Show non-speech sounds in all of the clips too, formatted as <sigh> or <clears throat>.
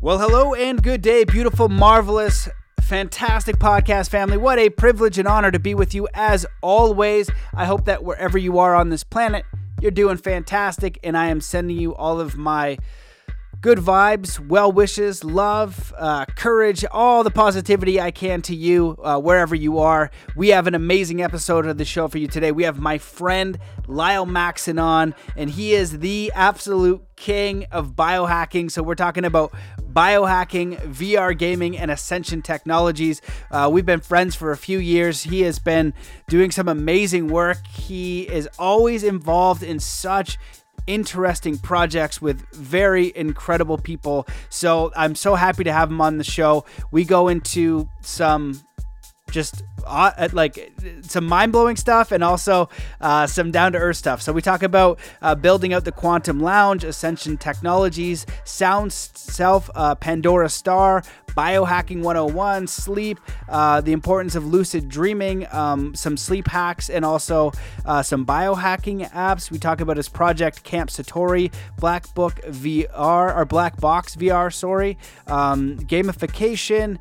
Well, hello and good day, beautiful, marvelous, fantastic podcast family. What a privilege and honor to be with you as always. I hope that wherever you are on this planet, you're doing fantastic, and I am sending you all of my good vibes, well wishes, love, uh, courage, all the positivity I can to you uh, wherever you are. We have an amazing episode of the show for you today. We have my friend Lyle Maxon on, and he is the absolute king of biohacking. So we're talking about biohacking, VR gaming, and Ascension Technologies. Uh, we've been friends for a few years. He has been doing some amazing work. He is always involved in such interesting projects with very incredible people. So I'm so happy to have him on the show. We go into some just uh, like some mind blowing stuff and also uh, some down to earth stuff. So we talk about uh, building out the Quantum Lounge, Ascension Technologies, Sound Self, uh, Pandora Star, Biohacking 101, sleep, uh, the importance of lucid dreaming, um, some sleep hacks, and also uh, some biohacking apps. We talk about his project Camp Satori, Black Book VR, or Black Box VR, sorry, um, gamification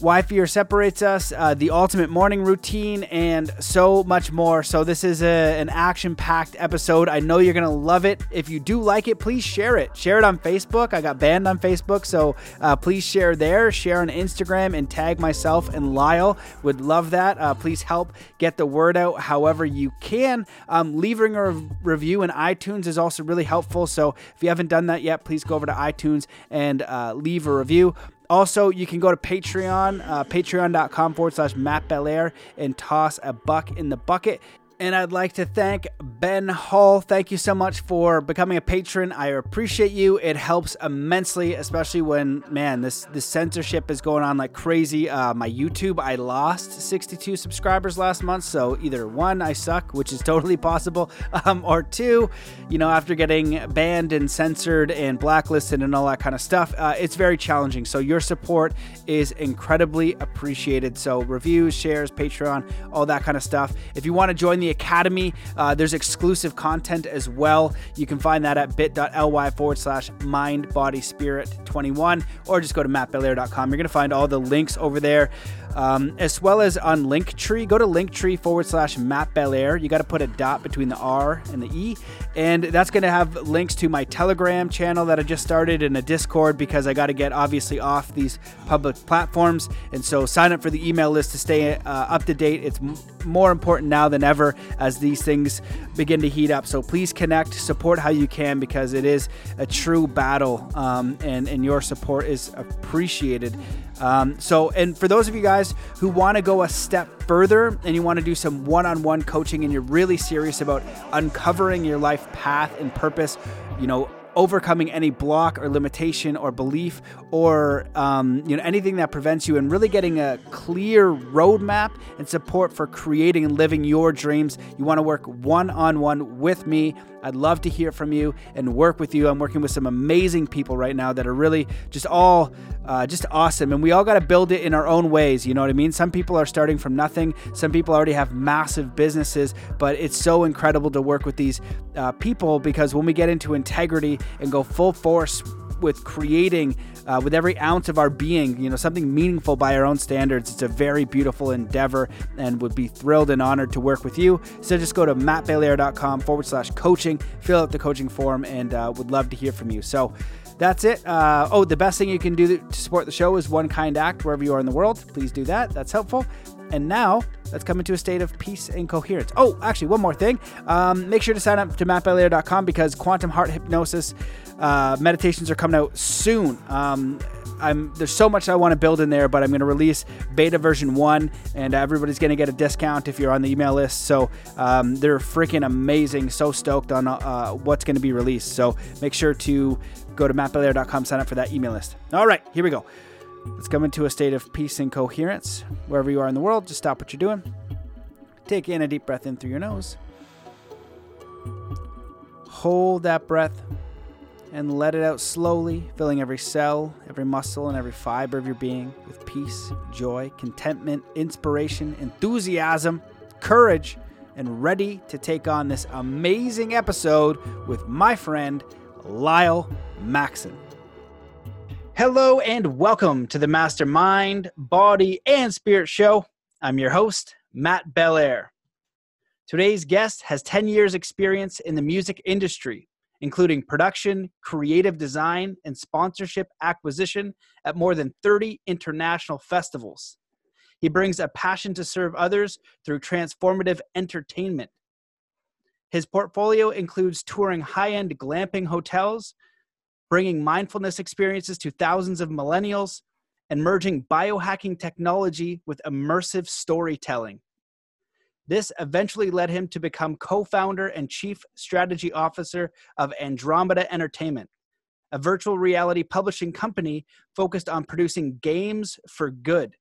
why fear separates us, uh, the ultimate morning routine, and so much more. So, this is a, an action packed episode. I know you're going to love it. If you do like it, please share it. Share it on Facebook. I got banned on Facebook, so uh, please share there. Share on Instagram and tag myself and Lyle. Would love that. Uh, please help get the word out however you can. Um, leaving a review in iTunes is also really helpful. So, if you haven't done that yet, please go over to iTunes and uh, leave a review. Also, you can go to Patreon, uh, patreon.com forward slash Matt Belair, and toss a buck in the bucket. And I'd like to thank Ben Hall. Thank you so much for becoming a patron. I appreciate you. It helps immensely, especially when man, this this censorship is going on like crazy. Uh, my YouTube, I lost 62 subscribers last month. So either one, I suck, which is totally possible, <laughs> um, or two, you know, after getting banned and censored and blacklisted and all that kind of stuff, uh, it's very challenging. So your support is incredibly appreciated. So reviews, shares, Patreon, all that kind of stuff. If you want to join the Academy. Uh, there's exclusive content as well. You can find that at bit.ly forward slash mind body spirit 21 or just go to mattbelair.com. You're going to find all the links over there um, as well as on Linktree. Go to Linktree forward slash Matt Belair. You got to put a dot between the R and the E, and that's going to have links to my Telegram channel that I just started and a Discord because I got to get obviously off these public platforms. And so sign up for the email list to stay uh, up to date. It's m- more important now than ever as these things begin to heat up. So please connect, support how you can because it is a true battle, um, and and your support is appreciated. Um, so, and for those of you guys who want to go a step further and you want to do some one on one coaching and you're really serious about uncovering your life path and purpose, you know, overcoming any block or limitation or belief or um, you know anything that prevents you and really getting a clear roadmap and support for creating and living your dreams you want to work one-on-one with me I'd love to hear from you and work with you. I'm working with some amazing people right now that are really just all uh, just awesome. And we all got to build it in our own ways. You know what I mean? Some people are starting from nothing, some people already have massive businesses, but it's so incredible to work with these uh, people because when we get into integrity and go full force with creating uh, with every ounce of our being, you know, something meaningful by our own standards. It's a very beautiful endeavor and would be thrilled and honored to work with you. So just go to mattbelair.com forward slash coaching, fill out the coaching form, and uh, would love to hear from you. So that's it. Uh, oh, the best thing you can do to support the show is one kind act wherever you are in the world. Please do that. That's helpful. And now let's come into a state of peace and coherence. Oh, actually, one more thing. Um, make sure to sign up to mattbelair.com because quantum heart hypnosis uh, meditations are coming out soon. Um, I'm there's so much I want to build in there, but I'm going to release beta version one, and everybody's going to get a discount if you're on the email list. So um, they're freaking amazing. So stoked on uh, what's going to be released. So make sure to go to mattbelair.com, sign up for that email list. All right, here we go. Let's come into a state of peace and coherence. Wherever you are in the world, just stop what you're doing. Take in a deep breath in through your nose. Hold that breath and let it out slowly, filling every cell, every muscle, and every fiber of your being with peace, joy, contentment, inspiration, enthusiasm, courage, and ready to take on this amazing episode with my friend Lyle Maxon. Hello and welcome to the Mastermind, Body, and Spirit Show. I'm your host, Matt Belair. Today's guest has 10 years' experience in the music industry, including production, creative design, and sponsorship acquisition at more than 30 international festivals. He brings a passion to serve others through transformative entertainment. His portfolio includes touring high end glamping hotels, bringing mindfulness experiences to thousands of millennials, and merging biohacking technology with immersive storytelling. This eventually led him to become co founder and chief strategy officer of Andromeda Entertainment, a virtual reality publishing company focused on producing games for good.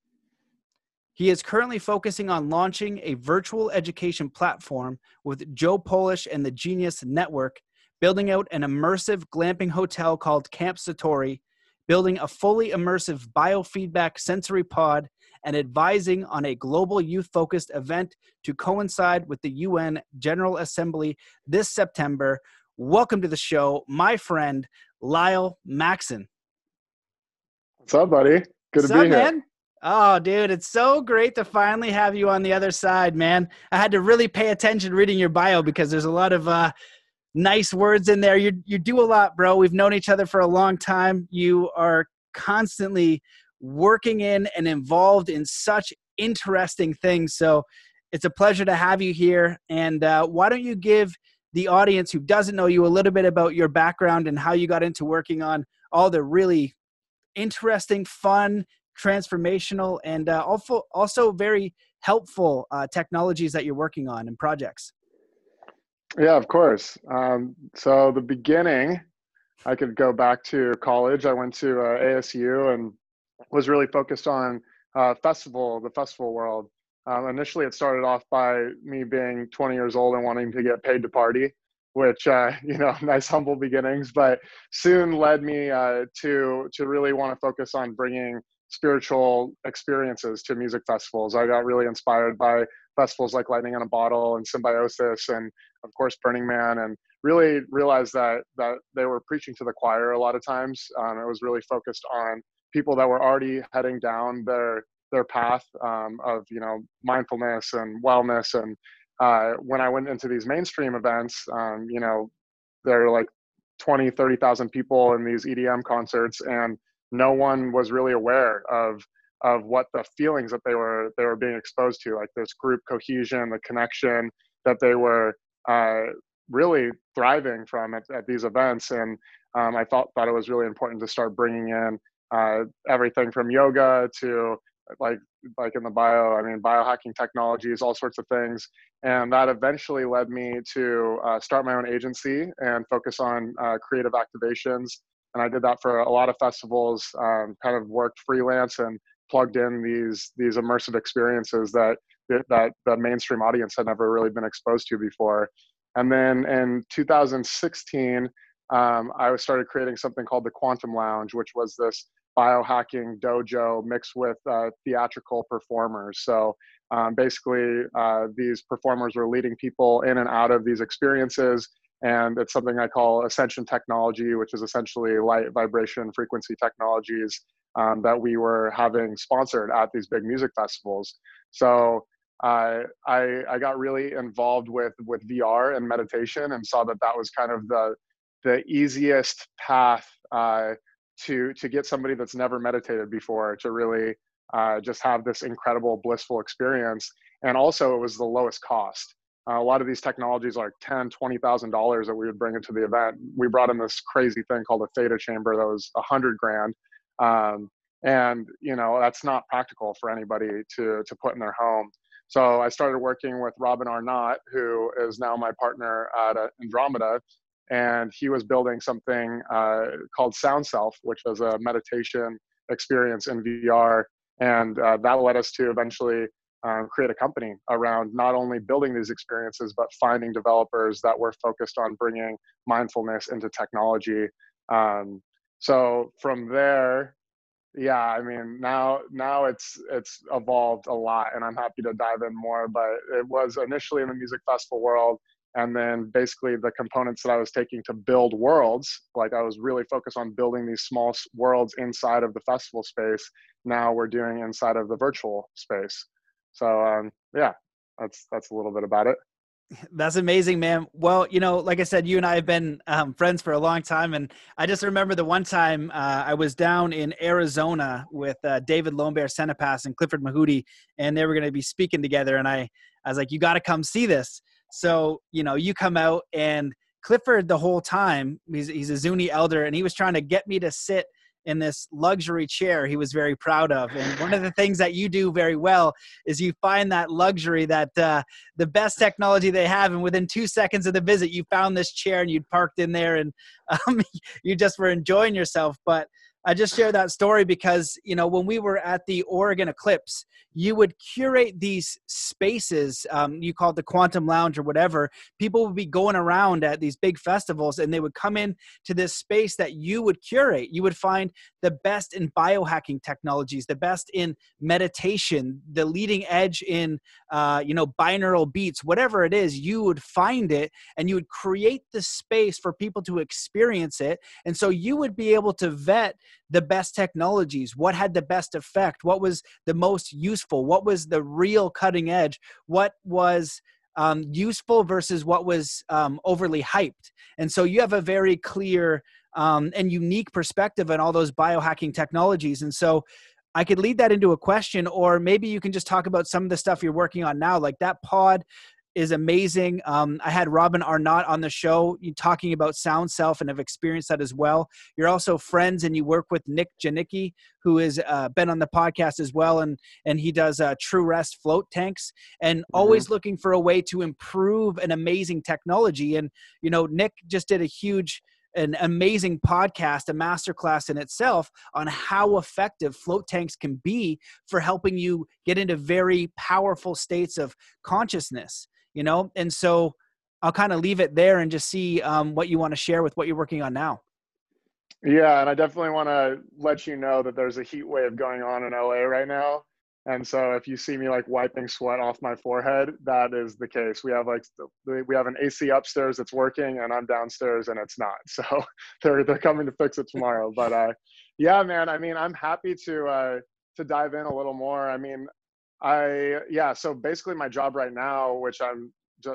He is currently focusing on launching a virtual education platform with Joe Polish and the Genius Network building out an immersive glamping hotel called Camp Satori, building a fully immersive biofeedback sensory pod, and advising on a global youth focused event to coincide with the UN General Assembly this September. Welcome to the show, my friend Lyle Maxon. What's up, buddy? Good What's to be up, here. Man? Oh, dude, it's so great to finally have you on the other side, man. I had to really pay attention reading your bio because there's a lot of uh, nice words in there. You you do a lot, bro. We've known each other for a long time. You are constantly working in and involved in such interesting things. So it's a pleasure to have you here. And uh, why don't you give the audience who doesn't know you a little bit about your background and how you got into working on all the really interesting, fun, transformational, and uh, also also very helpful uh, technologies that you're working on and projects. Yeah, of course. Um, so the beginning, I could go back to college. I went to uh, ASU and was really focused on uh, festival, the festival world. Um, initially, it started off by me being 20 years old and wanting to get paid to party, which uh, <laughs> you know, nice humble beginnings. But soon led me uh, to to really want to focus on bringing spiritual experiences to music festivals. I got really inspired by festivals like Lightning in a Bottle and Symbiosis and of course Burning Man and really realized that that they were preaching to the choir a lot of times. Um, it was really focused on people that were already heading down their their path um, of you know mindfulness and wellness and uh, when I went into these mainstream events, um, you know, there are like 20, 30,000 people in these EDM concerts and no one was really aware of of what the feelings that they were they were being exposed to, like this group cohesion, the connection that they were uh, really thriving from at, at these events. And um, I thought thought it was really important to start bringing in uh, everything from yoga to like like in the bio i mean biohacking technologies all sorts of things and that eventually led me to uh, start my own agency and focus on uh, creative activations and I did that for a lot of festivals. Um, kind of worked freelance and plugged in these these immersive experiences that that the mainstream audience had never really been exposed to before. And then in 2016, um, I started creating something called the Quantum Lounge, which was this biohacking dojo mixed with uh, theatrical performers. So um, basically, uh, these performers were leading people in and out of these experiences and it's something I call ascension technology, which is essentially light, vibration, frequency technologies um, that we were having sponsored at these big music festivals. So uh, I I got really involved with with VR and meditation, and saw that that was kind of the the easiest path uh, to to get somebody that's never meditated before to really uh, just have this incredible blissful experience. And also, it was the lowest cost. Uh, a lot of these technologies are like ten, twenty thousand dollars that we would bring into the event. We brought in this crazy thing called a theta chamber that was a hundred grand, um, and you know that's not practical for anybody to to put in their home. So I started working with Robin Arnott, who is now my partner at uh, Andromeda, and he was building something uh, called Sound Self, which was a meditation experience in VR, and uh, that led us to eventually um, create a company around not only building these experiences but finding developers that were focused on bringing mindfulness into technology um, so from there yeah i mean now now it's it's evolved a lot and i'm happy to dive in more but it was initially in the music festival world and then basically the components that I was taking to build worlds, like I was really focused on building these small worlds inside of the festival space. Now we're doing inside of the virtual space. So um, yeah, that's that's a little bit about it. <laughs> That's amazing, man. Well, you know, like I said, you and I have been um, friends for a long time, and I just remember the one time uh, I was down in Arizona with uh, David Lombear Senepass and Clifford Mahooty, and they were going to be speaking together, and I, I was like, "You got to come see this." So, you know, you come out and Clifford the whole time, he's, he's a Zuni elder, and he was trying to get me to sit in this luxury chair he was very proud of. And one of the things that you do very well is you find that luxury, that uh, the best technology they have, and within two seconds of the visit, you found this chair and you'd parked in there and <laughs> um, you just were enjoying yourself. But I just share that story because, you know, when we were at the Oregon Eclipse, you would curate these spaces. Um, you call it the Quantum Lounge or whatever. People would be going around at these big festivals and they would come in to this space that you would curate. You would find the best in biohacking technologies, the best in meditation, the leading edge in, uh, you know, binaural beats, whatever it is, you would find it and you would create the space for people to experience it. And so you would be able to vet the best technologies, what had the best effect, what was the most useful, what was the real cutting edge, what was um, useful versus what was um, overly hyped. And so you have a very clear um, and unique perspective on all those biohacking technologies. And so I could lead that into a question, or maybe you can just talk about some of the stuff you're working on now, like that pod is amazing. Um, I had Robin Arnott on the show talking about Sound Self and have experienced that as well. You're also friends and you work with Nick Janicki, who has uh, been on the podcast as well, and and he does uh, True Rest float tanks, and mm-hmm. always looking for a way to improve an amazing technology. And you know, Nick just did a huge an amazing podcast, a masterclass in itself on how effective float tanks can be for helping you get into very powerful states of consciousness you know? And so i'll kind of leave it there and just see um, what you want to share with what you're working on now. Yeah and i definitely want to let you know that there's a heat wave going on in la right now. And so if you see me like wiping sweat off my forehead that is the case. We have like we have an ac upstairs that's working and i'm downstairs and it's not. <laughs> So they're they're coming to fix it tomorrow. But uh yeah man i mean i'm happy to uh to dive in a little more. I mean I yeah. So basically, my job right now, which I'm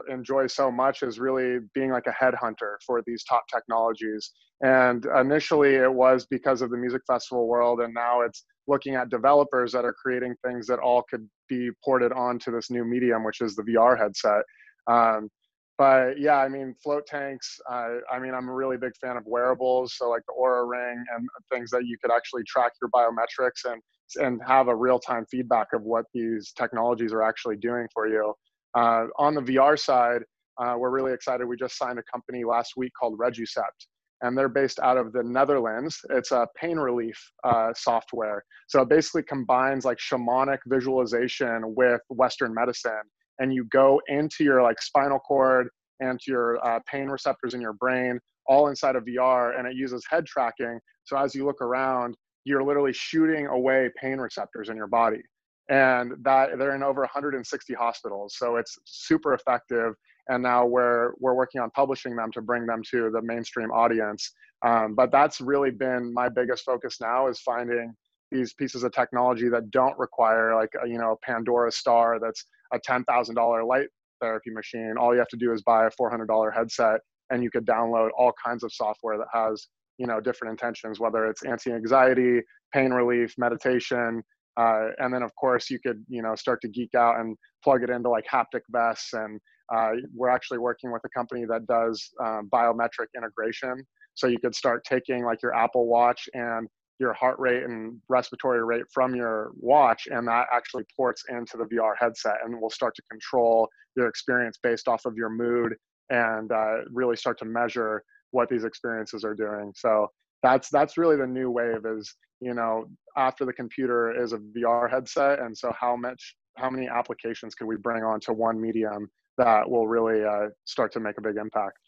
enjoy so much, is really being like a headhunter for these top technologies. And initially, it was because of the music festival world, and now it's looking at developers that are creating things that all could be ported onto this new medium, which is the VR headset. Um, but yeah, I mean, float tanks. Uh, I mean, I'm a really big fan of wearables, so like the Oura Ring and things that you could actually track your biometrics and and have a real time feedback of what these technologies are actually doing for you. Uh, on the VR side, uh, we're really excited. We just signed a company last week called Reducept, and they're based out of the Netherlands. It's a pain relief uh, software. So it basically combines like shamanic visualization with Western medicine, and you go into your like spinal cord and to your uh, pain receptors in your brain, all inside of VR, and it uses head tracking. So as you look around, you're literally shooting away pain receptors in your body. And that they're in over 160 hospitals. So it's super effective. And now we're we're working on publishing them to bring them to the mainstream audience. Um, but that's really been my biggest focus now is finding these pieces of technology that don't require like a, you know a pandora star that's a $10000 light therapy machine all you have to do is buy a $400 headset and you could download all kinds of software that has you know different intentions whether it's anti-anxiety pain relief meditation uh, and then of course you could you know start to geek out and plug it into like haptic vests and uh, we're actually working with a company that does um, biometric integration. So you could start taking like your apple watch and your heart rate and respiratory rate from your watch and that actually ports into the vr headset and will start to control your experience based off of your mood and uh, really start to measure what these experiences are doing. So that's that's really the new wave is you know after the computer is a VR headset, and so how much how many applications can we bring onto one medium that will really uh, start to make a big impact.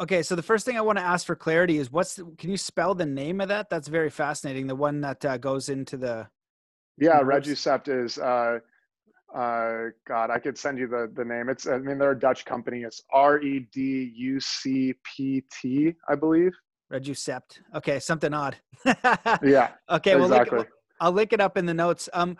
Okay, so the first thing I want to ask for clarity is what's the, can you spell the name of that? That's very fascinating. The one that uh, goes into the yeah, Reducept is uh, uh, God, I could send you the the name. It's I mean they're a Dutch company. It's R E D U C P T, I believe. Reducept. Okay, something odd. yeah. <laughs> Okay. Well, exactly. I'll link it up in the notes. Um,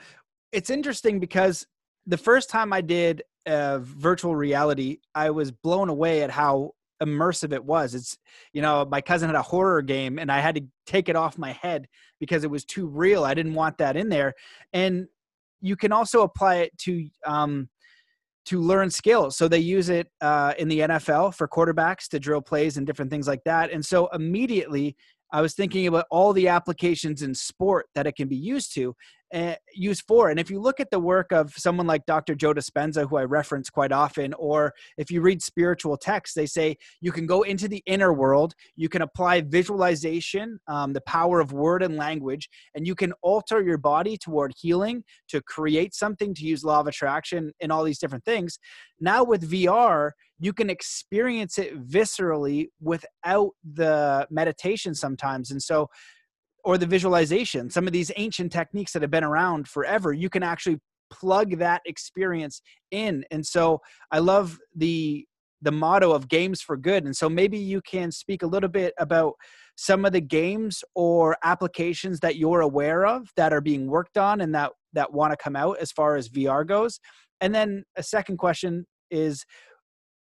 it's interesting because the first time I did uh, virtual reality, I was blown away at how immersive it was. It's you know my cousin had a horror game and I had to take it off my head because it was too real. I didn't want that in there, and you can also apply it to um, to learn skills. So they use it uh, in the NFL for quarterbacks to drill plays and different things like that. And so immediately I was thinking about all the applications in sport that it can be used to uh, used for. And if you look at the work of someone like Dr. Joe Dispenza, who I reference quite often, or if you read spiritual texts, they say you can go into the inner world, you can apply visualization, um, the power of word and language, and you can alter your body toward healing, to create something, to use law of attraction, and all these different things. Now with VR, you can experience it viscerally without the meditation sometimes. And so or the visualization some of these ancient techniques that have been around forever you can actually plug that experience in. And so i love the the motto of games for good. And so maybe you can speak a little bit about some of the games or applications that you're aware of that are being worked on and that that want to come out as far as vr goes. And then a second question is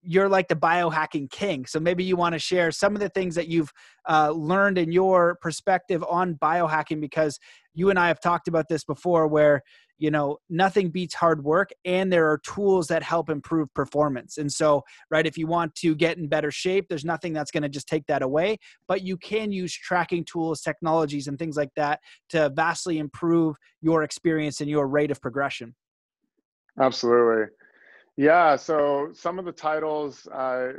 you're like the biohacking king. So maybe you want to share some of the things that you've uh, learned in your perspective on biohacking, because you and I have talked about this before, where you know nothing beats hard work, and there are tools that help improve performance. And so, right, if you want to get in better shape, there's nothing that's going to just take that away, but you can use tracking tools, technologies, and things like that to vastly improve your experience and your rate of progression. Absolutely. Yeah, so some of the titles, uh,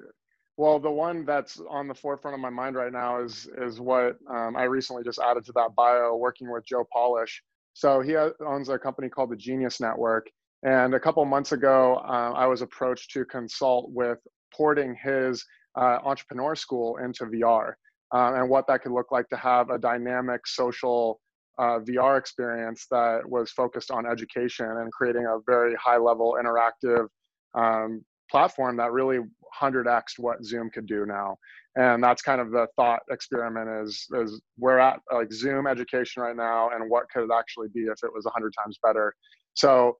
well, the one that's on the forefront of my mind right now is is what um, I recently just added to that bio, working with Joe Polish. So he owns a company called the Genius Network, and a couple months ago, uh, I was approached to consult with porting his uh, entrepreneur school into VR, uh, and what that could look like to have a dynamic social uh, VR experience that was focused on education and creating a very high level interactive um, platform that really 100x what Zoom could do now. And that's kind of the thought experiment is, is we're at like Zoom education right now and what could it actually be if it was 100 times better. So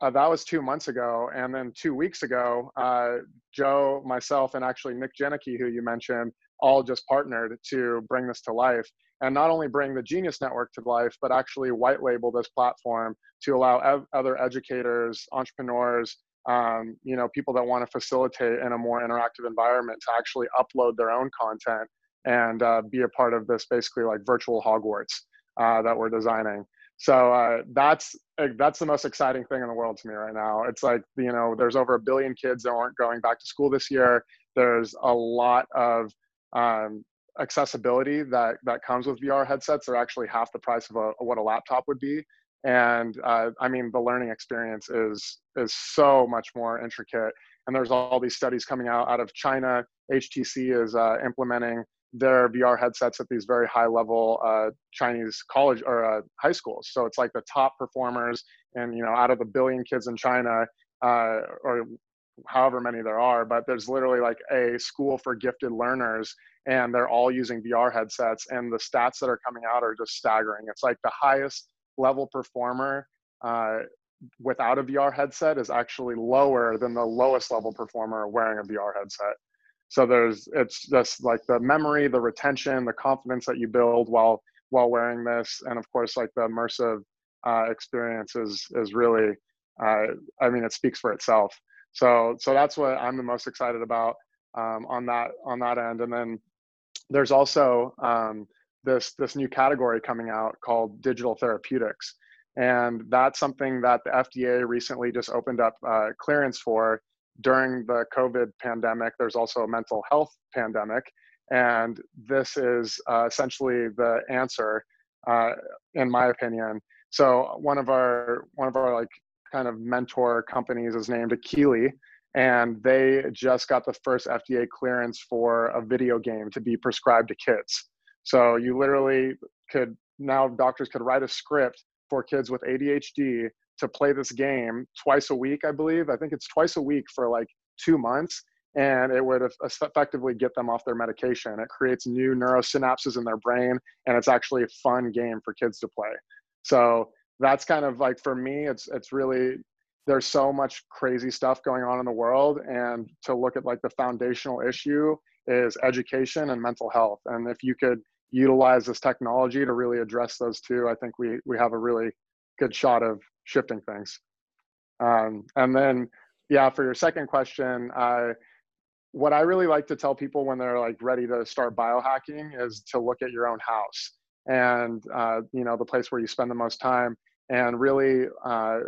uh, that was two months ago. And then two weeks ago, uh, Joe, myself, and actually Nick Janicki, who you mentioned, all just partnered to bring this to life and not only bring the Genius Network to life, but actually white label this platform to allow ev- other educators, entrepreneurs, um, you know, people that want to facilitate in a more interactive environment to actually upload their own content and uh, be a part of this basically like virtual Hogwarts uh, that we're designing. So uh, that's uh, that's the most exciting thing in the world to me right now. It's like you know, there's over a billion kids that aren't going back to school this year. There's a lot of um, accessibility that that comes with VR headsets. They're actually half the price of a, what a laptop would be and uh, i mean the learning experience is is so much more intricate. And there's all these studies coming out out of china. Htc is uh, implementing their vr headsets at these very high level uh, chinese college or uh, high schools. So it's like the top performers and you know out of the billion kids in china uh, or however many there are but there's literally like a school for gifted learners and they're all using vr headsets and the stats that are coming out are just staggering. It's like the highest level performer uh, without a VR headset is actually lower than the lowest level performer wearing a VR headset. So there's it's just like the memory, the retention, the confidence that you build while while wearing this, and of course like the immersive uh, experience is is really uh, I mean it speaks for itself. So so that's what I'm the most excited about um, on that on that end, and then there's also um, this this new category coming out called digital therapeutics. And that's something that the fda recently just opened up uh, clearance for. During the covid pandemic there's also a mental health pandemic. And this is uh, essentially the answer uh, in my opinion. So one of our one of our like kind of mentor companies is named Akili, and they just got the first FDA clearance for a video game to be prescribed to kids. So you literally could now doctors could write a script for kids with ADHD to play this game twice a week, I believe. I think it's twice a week for like two months, and it would effectively get them off their medication. It creates new neurosynapses in their brain, and it's actually a fun game for kids to play. So that's kind of like for me, it's it's really there's so much crazy stuff going on in the world, and to look at like the foundational issue is education and mental health. And if you could utilize this technology to really address those two, I think we we have a really good shot of shifting things. Um, and then, yeah, for your second question, uh, what I really like to tell people when they're like ready to start biohacking is to look at your own house and uh, you know the place where you spend the most time, and really uh,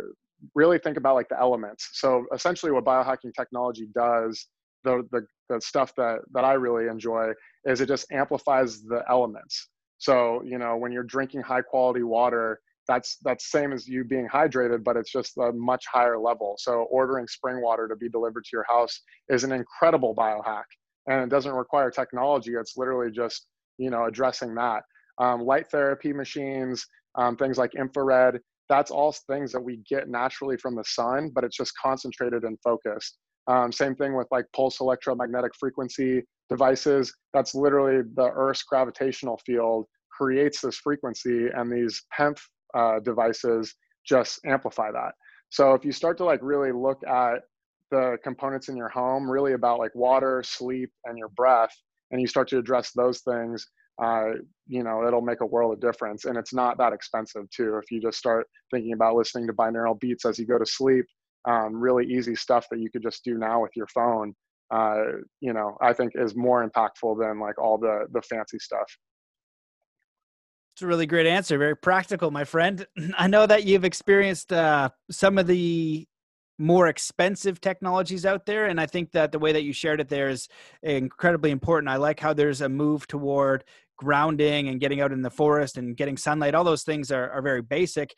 really think about like the elements. So essentially, what biohacking technology does, the the, the stuff that that I really enjoy is it just amplifies the elements. So you know when you're drinking high quality water that's that's same as you being hydrated but it's just a much higher level. So ordering spring water to be delivered to your house is an incredible biohack and it doesn't require technology. It's literally just you know addressing that. Um, light therapy machines um, things like infrared that's all things that we get naturally from the sun but it's just concentrated and focused um, same thing with like pulse electromagnetic frequency devices that's literally the earth's gravitational field creates this frequency and these PEMF uh, devices just amplify that. So if you start to like really look at the components in your home, really about like water, sleep, and your breath, and you start to address those things, uh, you know, it'll make a world of difference. And it's not that expensive too. If you just start thinking about listening to binaural beats as you go to sleep, um, really easy stuff that you could just do now with your phone, uh, you know, I think is more impactful than like all the the fancy stuff. It's a really great answer. Very practical, my friend. <clears throat> I know that you've experienced uh, some of the more expensive technologies out there, and I think that the way that you shared it there is incredibly important. I like how there's a move toward grounding and getting out in the forest and getting sunlight. All those things are, are very basic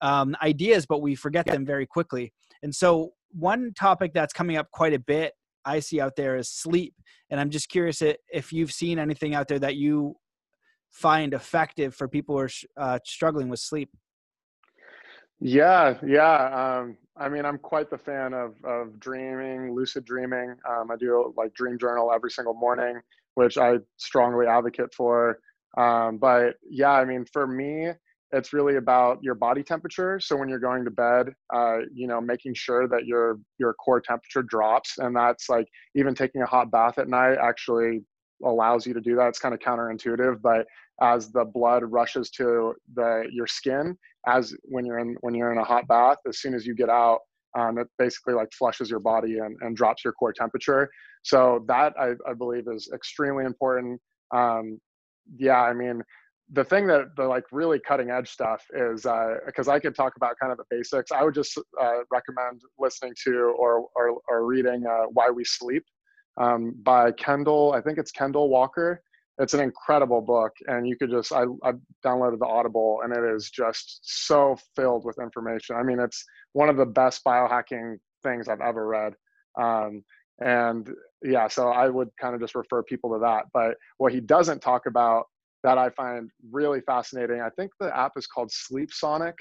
um, ideas, but we forget them very quickly. And so, one topic that's coming up quite a bit I see out there is sleep. And I'm just curious if you've seen anything out there that you find effective for people who are uh, struggling with sleep? Yeah, yeah. Um, I mean, I'm quite the fan of of dreaming, lucid dreaming. Um, I do like dream journal every single morning, which I strongly advocate for. Um, but yeah, I mean, for me, it's really about your body temperature. So when you're going to bed, uh, you know, making sure that your your core temperature drops, and that's like even taking a hot bath at night actually allows you to do that. It's kind of counterintuitive, but as the blood rushes to the your skin, as when you're in when you're in a hot bath, as soon as you get out, um, it basically like flushes your body and, and drops your core temperature. So that I, I believe is extremely important. Um, yeah, I mean, the thing that the like really cutting edge stuff is because uh, I could talk about kind of the basics. I would just uh, recommend listening to or or, or reading uh, Why We Sleep um, by Kendall. I think it's Kendall Walker. It's an incredible book, and you could just I, I downloaded the Audible, and it is just so filled with information. I mean, it's one of the best biohacking things I've ever read. Um, and yeah, so I would kind of just refer people to that. But what he doesn't talk about that I find really fascinating, I think the app is called Sleep Sonic.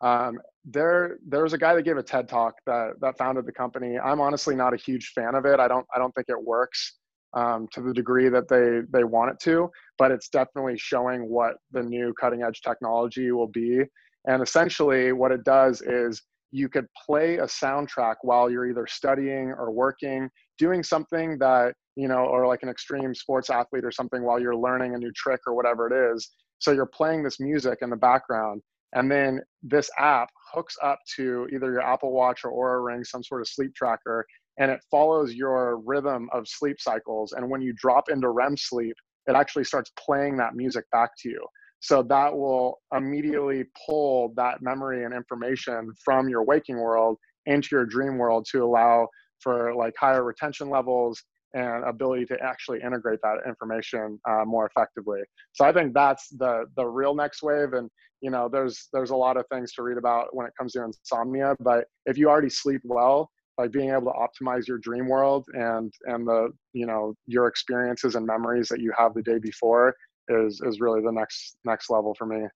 Um, there, there was a guy that gave a TED talk that that founded the company. I'm honestly not a huge fan of it. I don't, I don't think it works um, to the degree that they they want it to. But it's definitely showing what the new cutting edge technology will be. And essentially, what it does is you could play a soundtrack while you're either studying or working, doing something that you know, or like an extreme sports athlete or something while you're learning a new trick or whatever it is. So you're playing this music in the background and then this app hooks up to either your Apple Watch or Oura Ring, some sort of sleep tracker, and it follows your rhythm of sleep cycles. And when you drop into REM sleep, it actually starts playing that music back to you. So that will immediately pull that memory and information from your waking world into your dream world to allow for like higher retention levels and ability to actually integrate that information uh, more effectively. So I think that's the the real next wave. And you know, there's there's a lot of things to read about when it comes to insomnia. But if you already sleep well, like being able to optimize your dream world and and the you know your experiences and memories that you have the day before is is really the next next level for me.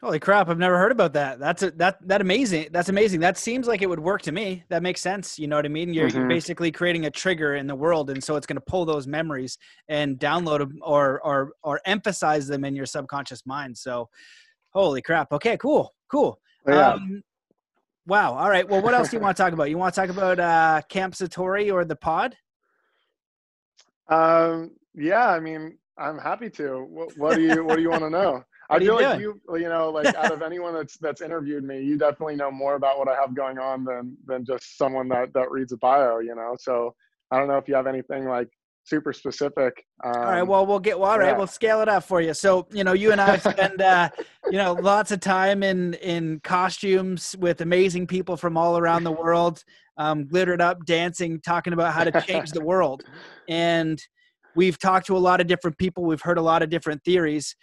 Holy crap! I've never heard about that. That's a, that that amazing. That's amazing. That seems like it would work to me. That makes sense. You know what I mean? You're, mm-hmm. you're basically creating a trigger in the world, and so it's going to pull those memories and download them or or or emphasize them in your subconscious mind. So, holy crap! Okay, cool, cool. Yeah. Um, wow. All right. Well, what else do you want to talk about? You want to talk about uh, Camp Satori or the pod? Um. Yeah. I mean, I'm happy to. What, what do you What do you want to know? I feel like you, you know, like out of anyone that's that's interviewed me, you definitely know more about what I have going on than than just someone that that reads a bio. You know, so I don't know if you have anything like super specific. Um, all right, well, we'll get well, all right, yeah. we'll scale it up for you. So, you know, you and I spend, uh, you know, lots of time in in costumes with amazing people from all around the world, um, glittered up, dancing, talking about how to change the world, <laughs> and we've talked to a lot of different people. We've heard a lot of different theories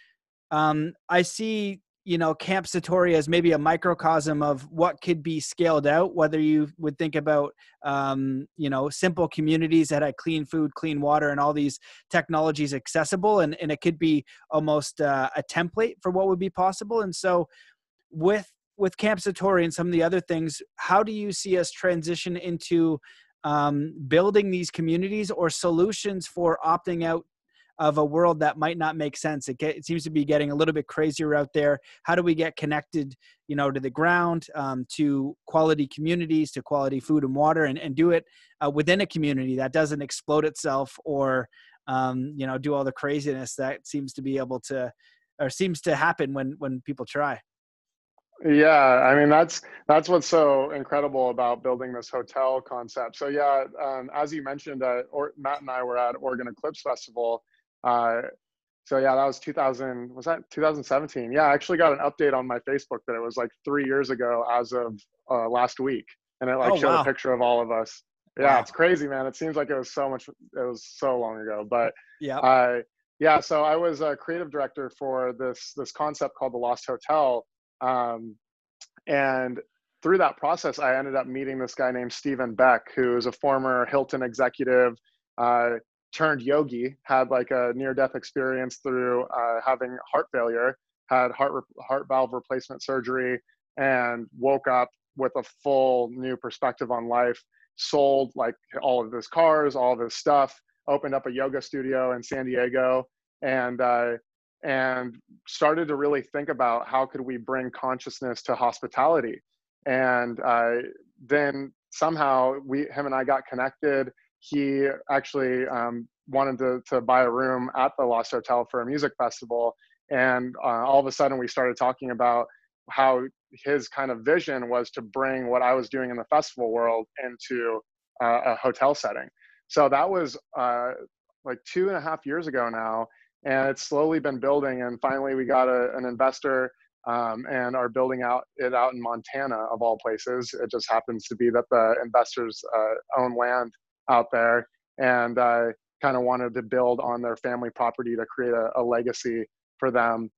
um, I see you know camp satori as maybe a microcosm of what could be scaled out whether you would think about um, you know simple communities that had clean food clean water and all these technologies accessible and, and it could be almost uh, a template for what would be possible. And so with with camp satori and some of the other things how do you see us transition into um, building these communities or solutions for opting out of a world that might not make sense. It, get, it seems to be getting a little bit crazier out there. How do we get connected, you know, to the ground, um, to quality communities, to quality food and water, and, and do it uh, within a community that doesn't explode itself or, um, you know, do all the craziness that seems to be able to, or seems to happen when when people try. Yeah, I mean that's that's what's so incredible about building this hotel concept. So yeah, um, as you mentioned, uh, or, Matt and I were at Oregon Eclipse Festival, uh, so yeah, that was 2000. Was that 2017? Yeah, I actually got an update on my Facebook that it was like three years ago as of uh, last week, and it like oh, showed wow. a picture of all of us. Yeah, wow. it's crazy, man. It seems like it was so much. It was so long ago, but yeah. Uh, yeah, so I was a creative director for this this concept called the Lost Hotel, um, and through that process, I ended up meeting this guy named Stephen Beck, who is a former Hilton executive. Uh, turned yogi, had like a near death experience through uh, having heart failure, had heart, re- heart valve replacement surgery, and woke up with a full new perspective on life. Sold like all of his cars, all of his stuff, opened up a yoga studio in San Diego, and uh, and started to really think about how could we bring consciousness to hospitality. And uh, then somehow we, him and I got connected he actually um, wanted to, to buy a room at the Lost Hotel for a music festival. And uh, all of a sudden, we started talking about how his kind of vision was to bring what I was doing in the festival world into uh, a hotel setting. So that was uh, like two and a half years ago now. And it's slowly been building. And finally, we got a, an investor um, and are building out it out in Montana, of all places. It just happens to be that the investors uh, own land out there and uh, kind of wanted to build on their family property to create a, a legacy for them.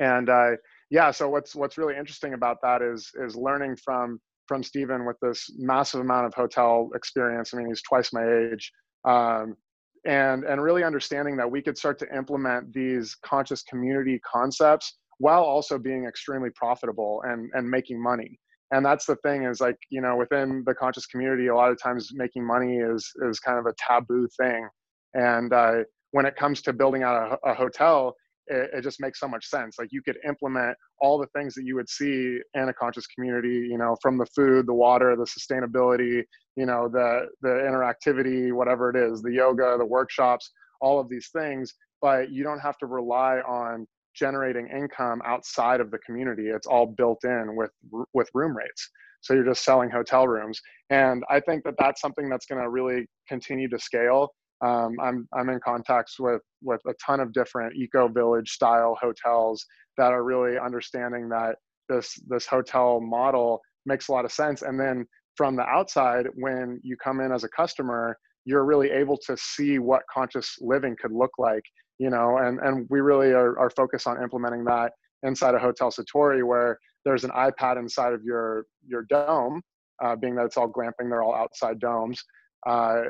And uh, yeah, so what's what's really interesting about that is is learning from from Stephen with this massive amount of hotel experience. I mean, he's twice my age. Um, and and really understanding that we could start to implement these conscious community concepts while also being extremely profitable and and making money and that's the thing is like you know within the conscious community a lot of times making money is is kind of a taboo thing. And uh, when it comes to building out a, a hotel it, it, just makes so much sense. Like you could implement all the things that you would see in a conscious community you know from the food the water the sustainability you know the the interactivity whatever it is the yoga the workshops all of these things. But you don't have to rely on generating income outside of the community. It's all built in with with room rates. So you're just selling hotel rooms, and I think that that's something that's going to really continue to scale. Um, I'm I'm in contacts with with a ton of different eco village style hotels that are really understanding that this this hotel model makes a lot of sense. And then from the outside, when you come in as a customer, you're really able to see what conscious living could look like you know and and we really are, are focused on implementing that inside a hotel satori where there's an ipad inside of your your dome uh, being that it's all glamping they're all outside domes uh,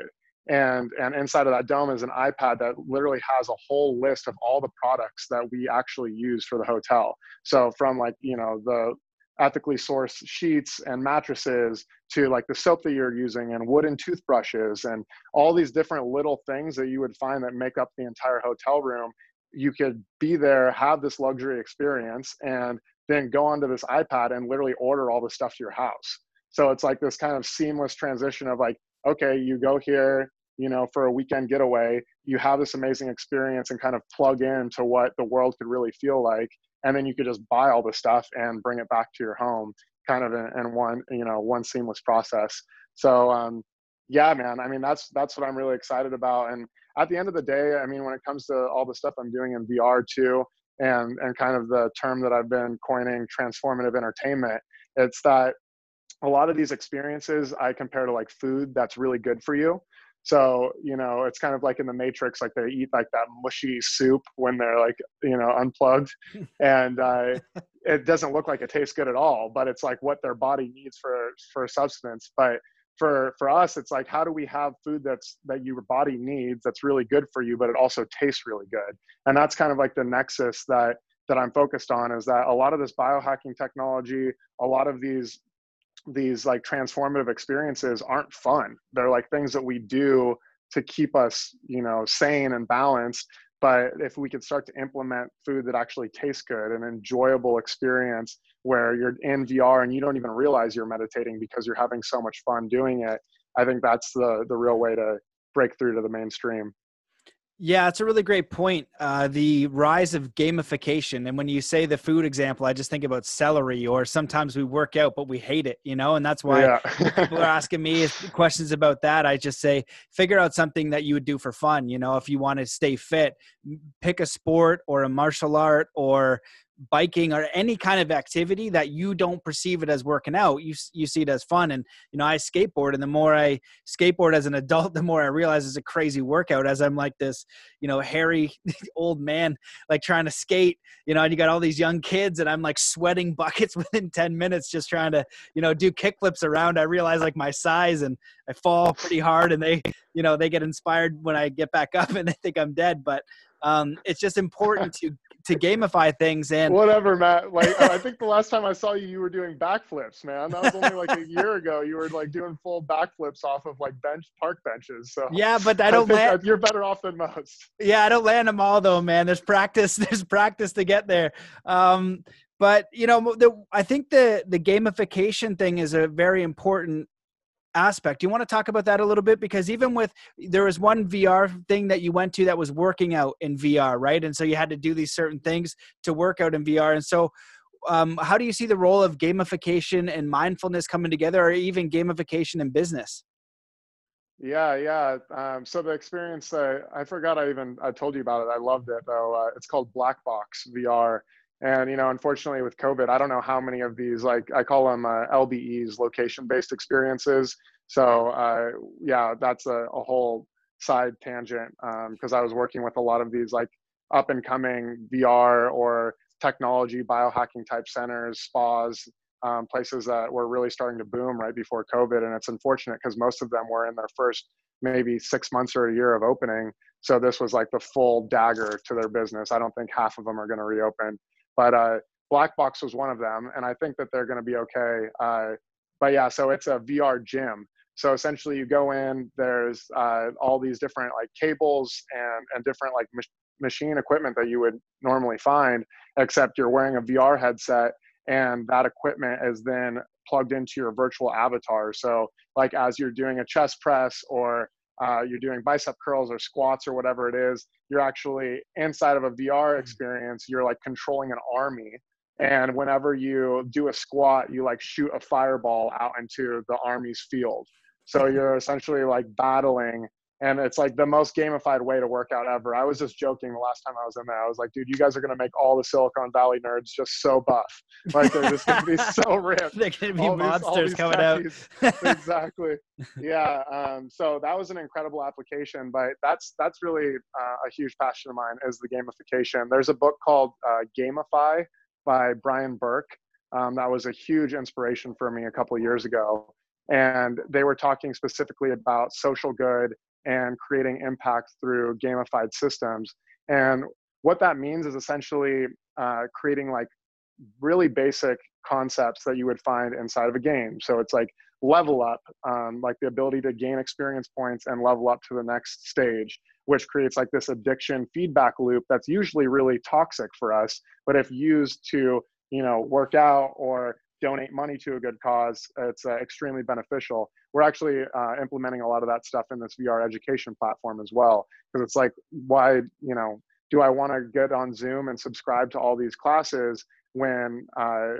and and inside of that dome is an ipad that literally has a whole list of all the products that we actually use for the hotel. So from like you know the ethically sourced sheets and mattresses to like the soap that you're using and wooden toothbrushes and all these different little things that you would find that make up the entire hotel room you could be there have this luxury experience and then go onto this ipad and literally order all the stuff to your house so it's like this kind of seamless transition of like okay, you go here, you know, for a weekend getaway, you have this amazing experience and kind of plug into what the world could really feel like. And then you could just buy all the stuff and bring it back to your home kind of in, in one, you know, one seamless process. So, um, yeah, man, I mean, that's, that's what I'm really excited about. And at the end of the day, I mean, when it comes to all the stuff I'm doing in VR too, and, and kind of the term that I've been coining transformative entertainment, it's that a lot of these experiences I compare to like food that's really good for you. So, you know, it's kind of like in the Matrix, like they eat like that mushy soup when they're like, you know, unplugged. <laughs> and uh, it doesn't look like it tastes good at all, but it's like what their body needs for, for substance. But for, for us, it's like, how do we have food that's, that your body needs that's really good for you, but it also tastes really good. And that's kind of like the nexus that, that I'm focused on is that a lot of this biohacking technology, a lot of these these like transformative experiences aren't fun. They're like things that we do to keep us, you know, sane and balanced. But if we could start to implement food that actually tastes good, an enjoyable experience where you're in VR and you don't even realize you're meditating because you're having so much fun doing it, I think that's the the real way to break through to the mainstream. Yeah, it's a really great point. Uh, the rise of gamification. And when you say the food example, I just think about celery, or sometimes we work out, but we hate it, you know? And that's why yeah. people are asking me <laughs> questions about that. I just say, figure out something that you would do for fun. You know, if you want to stay fit, pick a sport or a martial art or biking or any kind of activity that you don't perceive it as working out you you see it as fun. And you know I skateboard and the more I skateboard as an <laughs> adult the more I realize it's a crazy workout as I'm like this you know hairy <laughs> old man like trying to skate you know and you got all these young kids and I'm like sweating <laughs> buckets within 10 minutes just trying to you know do kickflips around. I realize like my size and I fall pretty hard and they you know they get inspired when I get back up and they think I'm dead. But um, it's just important to to gamify things and whatever matt. Like i think the last time i saw you you were doing backflips man. That was only like a year ago. You were like doing full backflips off of like bench park benches so. Yeah but i don't I land you're better off than most. Yeah i don't land them all though man. There's practice <laughs> there's practice to get there. Um but you know the, i think the the gamification thing is a very important aspect. Do you want to talk about that a little bit? Because even with there was one VR thing that you went to that was working out in VR, right? And so you had to do these certain things to work out in VR. And so, um, how do you see the role of gamification and mindfulness coming together, or even gamification in business? Yeah, yeah. Um, so the experience, uh, I forgot I even I told you about it. I loved it though. Uh, it's called Black Box VR. And you know, unfortunately, with COVID, I don't know how many of these, like I call them uh, LBEs, location-based experiences. So uh, yeah, that's a, a, whole side tangent because um, I was working with a lot of these like up and coming VR or technology biohacking type centers, spas, um, places that were really starting to boom right before COVID. And it's unfortunate because most of them were in their first maybe six months or a year of opening. So this was like the full dagger to their business. I don't think half of them are going to reopen. But uh, Black Box was one of them, and I think that they're going to be okay. Uh, but yeah, so it's a VR gym. So essentially, you go in. There's uh, all these different like cables and and different like mach- machine equipment that you would normally find, except you're wearing a VR headset, and that equipment is then plugged into your virtual avatar. So like as you're doing a chest press or uh, you're doing bicep curls or squats or whatever it is, you're actually inside of a VR mm. experience. You're like controlling an army. And whenever you do a squat, you like shoot a fireball out into the army's field. So you're essentially like battling and it's like the most gamified way to work out ever. I was just joking the last time I was in there. I was like, dude, you guys are gonna make all the Silicon Valley nerds just so buff. Like they're just gonna be so <laughs> ripped. they're gonna be all monsters these, coming out. <laughs> exactly. Yeah. Um, so that was an incredible application, but that's that's really uh, a huge passion of mine is the gamification. There's a book called uh, Gamify by Brian Burke. Um, that was a huge inspiration for me a couple years ago and they were talking specifically about social good and creating impact through gamified systems. And what that means is essentially uh, creating like really basic concepts that you would find inside of a game. So it's like level up, um, like the ability to gain experience points and level up to the next stage, which creates like this addiction feedback loop that's usually really toxic for us. But if used to, you know, work out or donate money to a good cause, it's uh, extremely beneficial. We're actually uh, implementing a lot of that stuff in this VR education platform as well, because it's like, why, you know, do I want to get on Zoom and subscribe to all these classes when uh,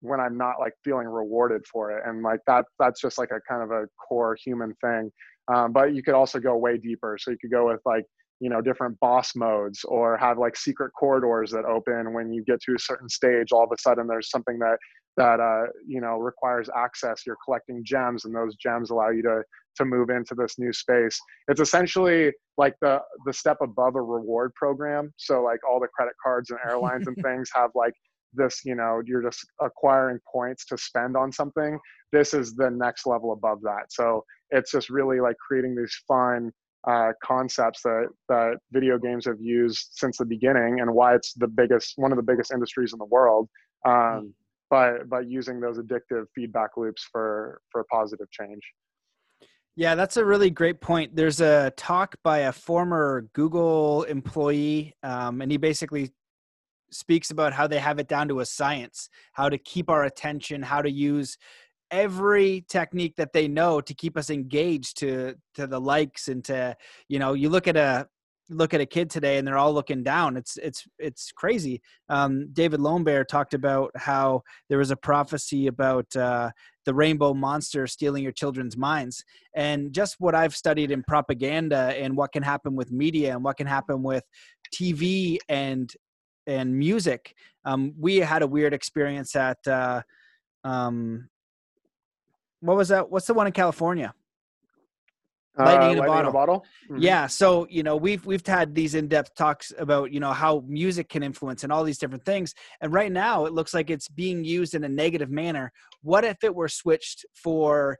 when I'm not like feeling rewarded for it? And like that that's just like a kind of a core human thing. Um, but you could also go way deeper. So you could go with like you know different boss modes or have like secret corridors that open when you get to a certain stage all of a sudden there's something that that uh, you know requires access. You're collecting gems and those gems allow you to to move into this new space. It's essentially like the the step above a reward program. So like all the credit cards and airlines and <laughs> things have like this you know you're just acquiring points to spend on something. This is the next level above that. So it's just really like creating these fun uh, concepts that that video games have used since the beginning and why it's the biggest one of the biggest industries in the world. Um, mm by by using those addictive feedback loops for for positive change. Yeah that's a really great point. There's a talk by a former google employee um, and he basically speaks about how they have it down to a science how to keep our attention how to use every technique that they know to keep us engaged to to the likes and to you know you look at a look at a kid today and they're all looking down it's it's it's crazy um, david lombard talked about how there was a prophecy about uh, the rainbow monster stealing your children's minds and just what i've studied in propaganda and what can happen with media and what can happen with tv and and music um, we had a weird experience at uh, um, what was that? What's the one in California? Lightning, uh, in, a lightning in, a bottle. Mm-hmm. Yeah. So you know we've we've had these in depth talks about you know how music can influence and all these different things. And right now it looks like it's being used in a negative manner. What if it were switched for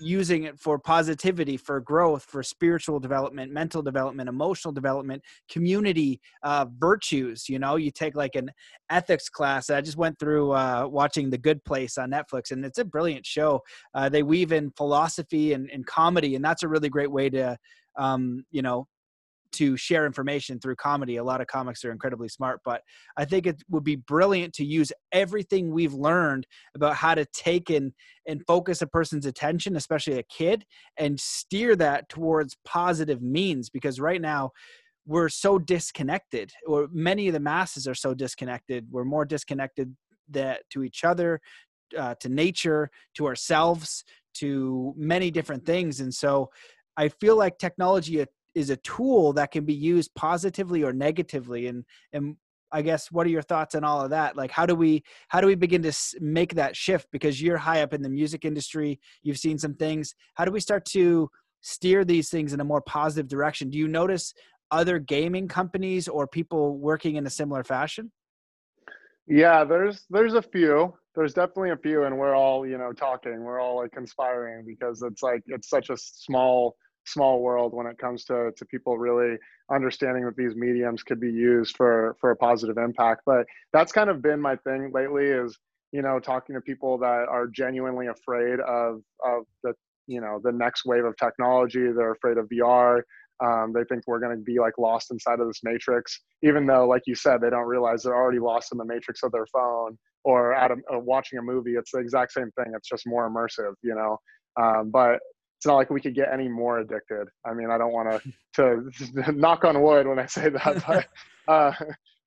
using it for positivity for growth for spiritual development mental development emotional development community uh, virtues you know? You take like an ethics class i just went through uh, watching the good place on netflix and it's a brilliant show. Uh, they weave in philosophy and, and comedy and that's a really great way to um, you know to share information through comedy. A lot of comics are incredibly smart, but I think it would be brilliant to use everything we've learned about how to take in and focus a person's attention, especially a kid, and steer that towards positive means. Because right now, we're so disconnected, or many of the masses are so disconnected. We're more disconnected that to each other, uh, to nature, to ourselves, to many different things, and so. I feel like technology is a tool that can be used positively or negatively and and i guess what are your thoughts on all of that? Like how do we how do we begin to make that shift? Because you're high up in the music industry you've seen some things. How do we start to steer these things in a more positive direction? Do you notice other gaming companies or people working in a similar fashion? Yeah there's there's a few. There's definitely a few and we're all you know talking. We're all like conspiring because it's like it's such a small small world when it comes to to people really understanding that these mediums could be used for for a positive impact. But that's kind of been my thing lately is you know talking to people that are genuinely afraid of of the you know the next wave of technology. They're afraid of vr um, they think we're going to be like lost inside of this matrix even though like you said they don't realize they're already lost in the matrix of their phone or at a, watching a movie. It's the exact same thing. It's just more immersive you know? Um, but it's not like we could get any more addicted. I mean, I don't want <laughs> to to <laughs> knock on wood when I say that, <laughs> but uh,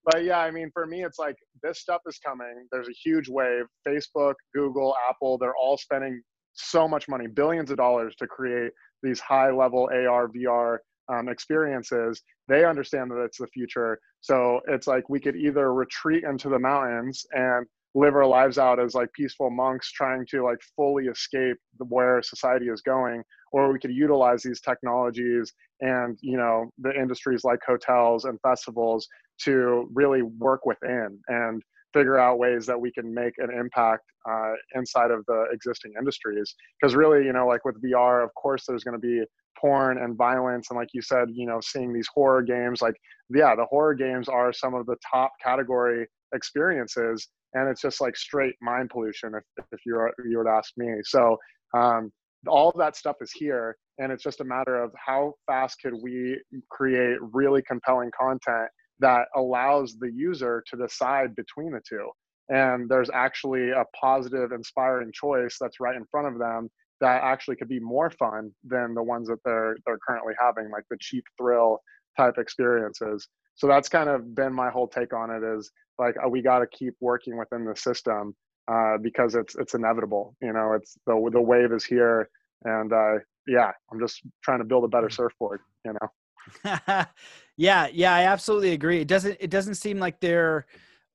but yeah, I mean, for me, it's like this stuff is coming. There's a huge wave. Facebook, Google, Apple, they're all spending so much money, billions of dollars, to create these high level AR, VR um, experiences. They understand that it's the future. So it's like we could either retreat into the mountains and live our lives out as like peaceful monks trying to like fully escape where society is going or we could utilize these technologies and you know the industries like hotels and festivals to really work within and figure out ways that we can make an impact uh, inside of the existing industries. Because really, you know, like with VR, of course, there's going to be porn and violence, and like you said, you know, seeing these horror games. Like, yeah, the horror games are some of the top category experiences, and it's just like straight mind pollution if if you you would ask me. So. Um, all that stuff is here and it's just a matter of how fast could we create really compelling content that allows the user to decide between the two and there's actually a positive inspiring choice that's right in front of them that actually could be more fun than the ones that they're they're currently having like the cheap thrill type experiences so that's kind of been my whole take on it is like uh, we got to keep working within the system uh, because it's it's inevitable you know it's the the wave is here and uh, yeah i'm just trying to build a better mm. surfboard you know <laughs> yeah yeah i absolutely agree it doesn't it doesn't seem like there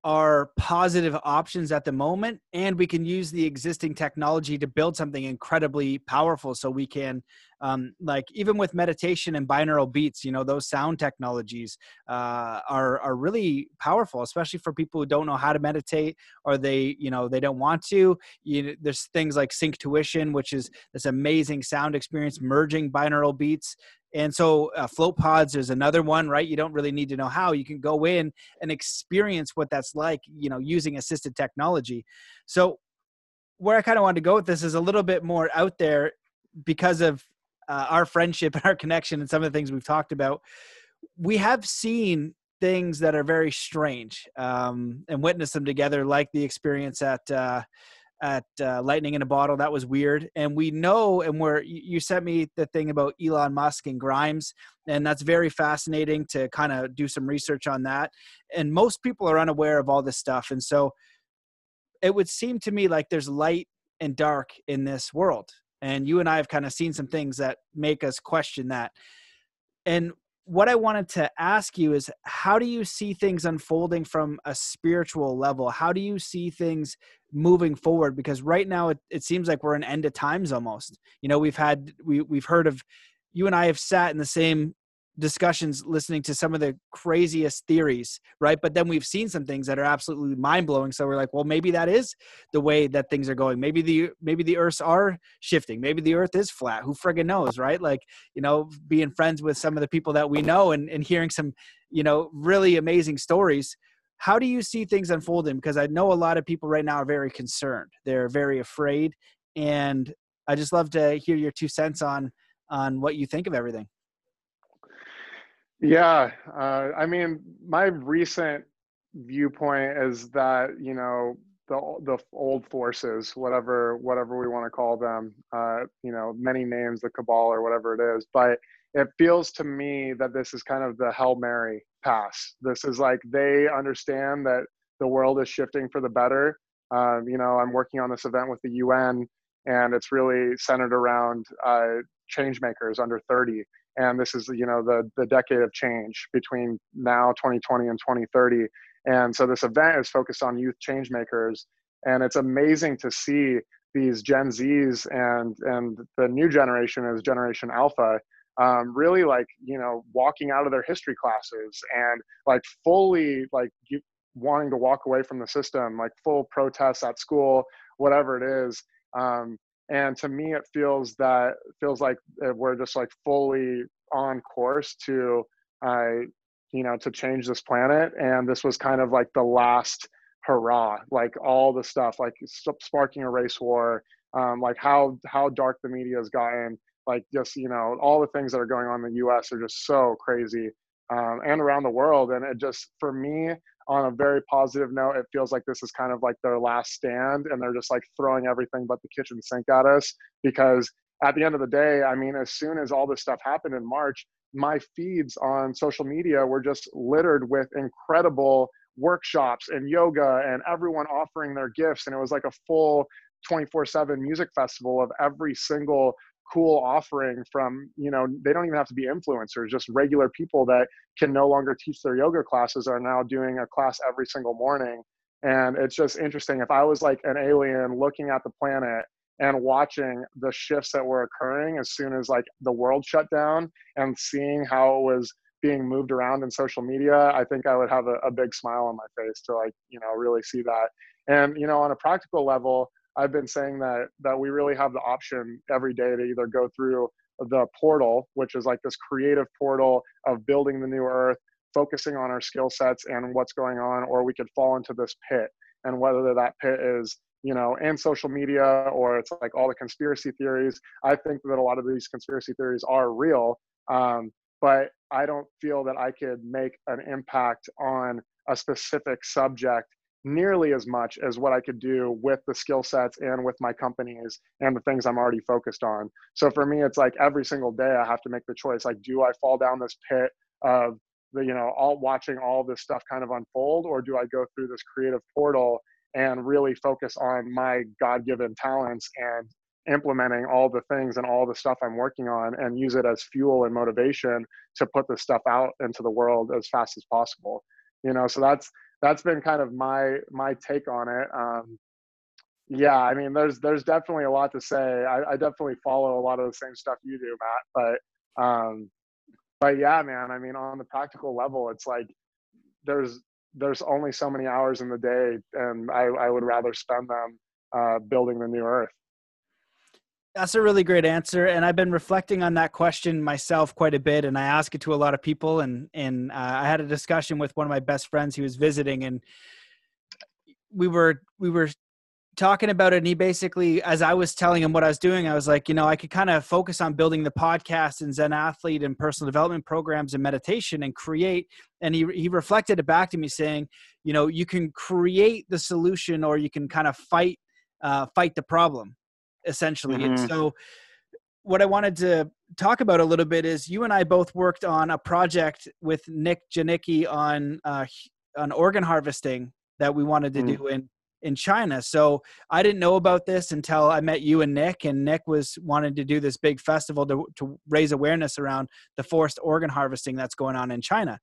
are positive options at the moment and we can use the existing technology to build something incredibly powerful so we can um, like even with meditation and binaural beats you know those sound technologies uh, are are really powerful especially for people who don't know how to meditate or they you know they don't want to you there's things like Synctuition which is this amazing sound experience merging binaural beats and so uh, float pods is another one, right? You don't really need to know how. You can go in and experience what that's like, you know, using assisted technology. So where I kind of wanted to go with this is a little bit more out there because of uh, our friendship <laughs> and our connection and some of the things we've talked about. We have seen things that are very strange um, and witnessed them together, like the experience at uh, at uh, Lightning in a Bottle. That was weird. And we know, and where you sent me the thing about Elon Musk and Grimes, and that's very fascinating to kind of do some research on that. And most people are unaware of all this stuff. And so it would seem to me like there's light and dark in this world. And you and I have kind of seen some things that make us question that. And what I wanted to ask you is how do you see things unfolding from a spiritual level? How do you see things moving forward? Because right now it, it seems like we're in end of times almost. You know, we've had we we've heard of you and I have sat in the same discussions listening to some of the craziest theories right? But then we've seen some things that are absolutely mind-blowing. So we're like well maybe that is the way that things are going. Maybe the maybe the earths are shifting. Maybe the earth is flat. Who friggin knows right? Like you know being friends with some of the people that we know and, and hearing some you know really amazing stories. How do you see things unfolding? Because i know a lot of people right now are very concerned. They're very afraid. And i just love to hear your two cents on on what you think of everything yeah, uh, I mean, my recent viewpoint is that you know the the old forces, whatever whatever we want to call them, uh, you know, many names, the cabal or whatever it is, but it feels to me that this is kind of the hail mary pass. This is like they understand that the world is shifting for the better. Um, you know, I'm working on this event with the UN, and it's really centered around uh, change makers under 30 and this is you know the the decade of change between now 2020 and 2030 and so this event is focused on youth change makers and it's amazing to see these gen z's and and the new generation is generation alpha um, really like you know walking out of their history classes and like fully like wanting to walk away from the system like full protests at school whatever it is um, and to me it feels that feels like we're just like fully on course to uh, you know to change this planet. And this was kind of like the last hurrah. Like all the stuff like sparking a race war um, like how how dark the media has gotten. Like just you know all the things that are going on in the us are just so crazy um, and around the world. And it just for me on a very positive note, it feels like this is kind of like their last stand and they're just like throwing everything but the kitchen sink at us because at the end of the day, I mean, as soon as all this stuff happened in March, my feeds on social media were just littered with incredible workshops and yoga and everyone offering their gifts. And it was like a full 24 7 music festival of every single cool offering from you know they don't even have to be influencers just regular people that can no longer teach their yoga classes are now doing a class every single morning and it's just interesting if i was like an alien looking at the planet and watching the shifts that were occurring as soon as like the world shut down and seeing how it was being moved around in social media, I think I would have a, a big smile on my face to like, you know, really see that. And, you know, on a practical level, I've been saying that that we really have the option every day to either go through the portal, which is like this creative portal of building the new earth, focusing on our skill sets and what's going on, or we could fall into this pit. And whether that pit is, you know, in social media or it's like all the conspiracy theories, I think that a lot of these conspiracy theories are real. Um, but I don't feel that I could make an impact on a specific subject nearly as much as what I could do with the skill sets and with my companies and the things I'm already focused on. So for me, it's like every single day I have to make the choice like, do I fall down this pit of the you know all watching all this stuff kind of unfold or do i go through this creative portal and really focus on my god-given talents and implementing all the things and all the stuff i'm working on and use it as fuel and motivation to put this stuff out into the world as fast as possible you know so that's that's been kind of my my take on it um, yeah i mean there's there's definitely a lot to say I, I definitely follow a lot of the same stuff you do matt but um, but yeah, man, I mean, on the practical level, it's like there's there's only so many hours in the day, and I, I would rather spend them uh, building the new earth. That's a really great answer, and I've been reflecting on that question myself quite a bit, and I ask it to a lot of people. And and uh, I had a discussion with one of my best friends who was visiting, and we were we were talking about it and he basically as i was telling him what i was doing i was like you know i could kind of focus on building the podcast and zen athlete and personal development programs and meditation and create and he, he reflected it back to me saying you know you can create the solution or you can kind of fight uh, fight the problem essentially mm-hmm. and so what i wanted to talk about a little bit is you and i both worked on a project with nick janicki on uh, on organ harvesting that we wanted to mm. do in in China. So I didn't know about this until I met you and Nick, and Nick was wanting to do this big festival to, to raise awareness around the forced organ harvesting that's going on in China.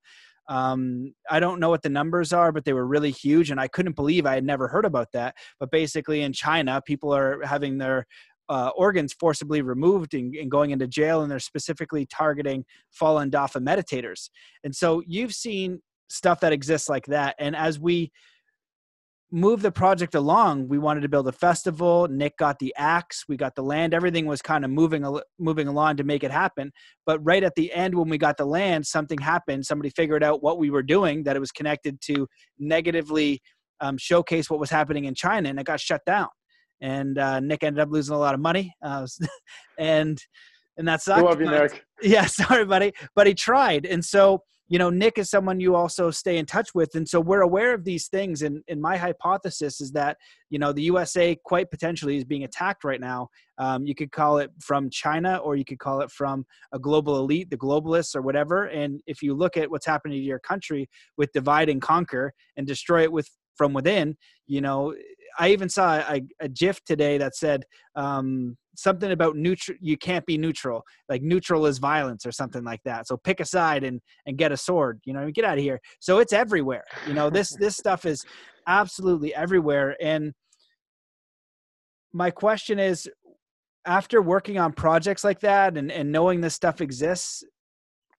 Um, I don't know what the numbers are, but they were really huge, and I couldn't believe I had never heard about that. But basically, in China, people are having their uh, organs forcibly removed and, and, going into jail, and they're specifically targeting falun dafa meditators. And so you've seen stuff that exists like that, and as we move the project along we wanted to build a festival nick got the axe we got the land everything was kind of moving moving along to make it happen. But right at the end when we got the land something happened somebody figured out what we were doing that it was connected to negatively um, showcase what was happening in china and it got shut down. And uh, nick ended up losing a lot of money uh, <laughs> and and that's I love you nick. <laughs> yeah sorry buddy but he tried. And so you know nick is someone you also stay in touch with and so we're aware of these things and, and my hypothesis is that you know the usa quite potentially is being attacked right now. Um, you could call it from china or you could call it from a global elite the globalists or whatever and if you look at what's happening to your country with divide and conquer and destroy it with from within you know i even saw a, a gif today that said um, something about neutral you can't be neutral like neutral is violence or something like that. So pick a side and and get a sword you know get out of here. So it's everywhere you know this this stuff is absolutely everywhere. And my question is after working on projects like that and and knowing this stuff exists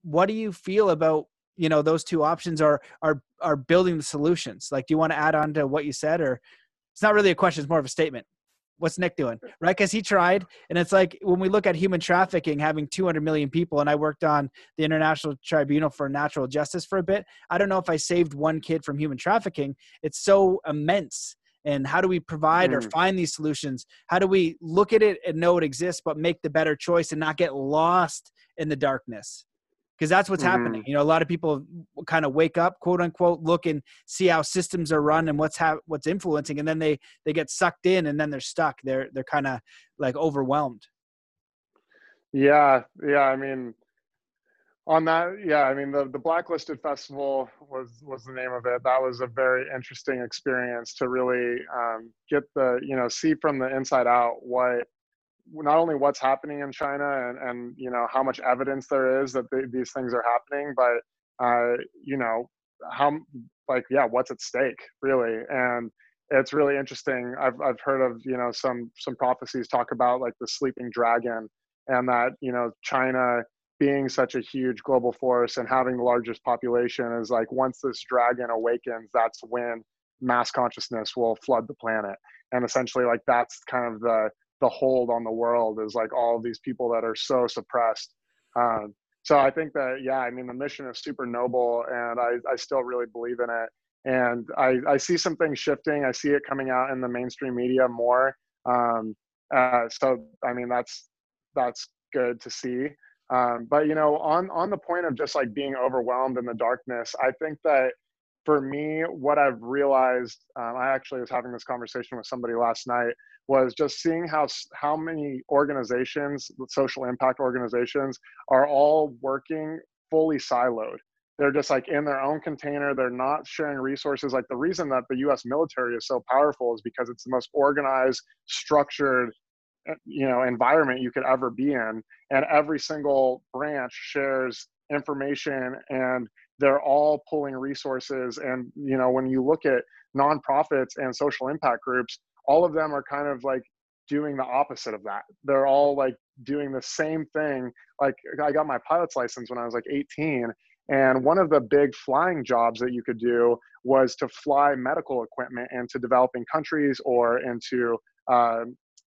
what do you feel about you know those two options are are are building the solutions? Like do you want to add on to what you said or it's not really a question it's more of a statement what's Nick doing? Right? Because he tried. And it's like when we look at human trafficking having 200 million people, and I worked on the International Tribunal for Natural Justice for a bit. I don't know if I saved one kid from human trafficking. It's so immense. And how do we provide mm. or find these solutions? How do we look at it and know it exists, but make the better choice and not get lost in the darkness? Because that's what's mm-hmm. happening. You know, a lot of people kind of wake up, quote unquote, look and see how systems are run and what's ha- what's influencing, and then they they get sucked in, and then they're stuck. They're they're kind of like overwhelmed. Yeah, yeah. I mean, on that, yeah. I mean, the the Blacklisted Festival was was the name of it. That was a very interesting experience to really um, get the you know see from the inside out what not only what's happening in China and, and you know how much evidence there is that they, these things are happening, but uh, you know how like yeah what's at stake really and it's really interesting I've, I've heard of you know some some prophecies talk about like the sleeping dragon and that you know china being such a huge global force and having the largest population is like once this dragon awakens, that's when mass consciousness will flood the planet. And essentially, like that's kind of the the hold on the world is like all these people that are so suppressed. Um, so I think that yeah, I mean the mission is super noble, and I I still really believe in it. And I I see some things shifting. I see it coming out in the mainstream media more. Um, uh, so I mean that's that's good to see. Um, but you know, on on the point of just like being overwhelmed in the darkness, I think that for me, what I've realized, um, I actually was having this conversation with somebody last night, was just seeing how how many organizations, social impact organizations, are all working fully siloed. They're just like in their own container. They're not sharing resources. Like the reason that the U.S. military is so powerful is because it's the most organized, structured you know environment you could ever be in and every single branch shares information and they're all pulling resources. And you know when you look at nonprofits and social impact groups all of them are kind of like doing the opposite of that. They're all like doing the same thing. Like i got my pilot's license when i was like 18 and one of the big flying jobs that you could do was to fly medical equipment into developing countries or into uh,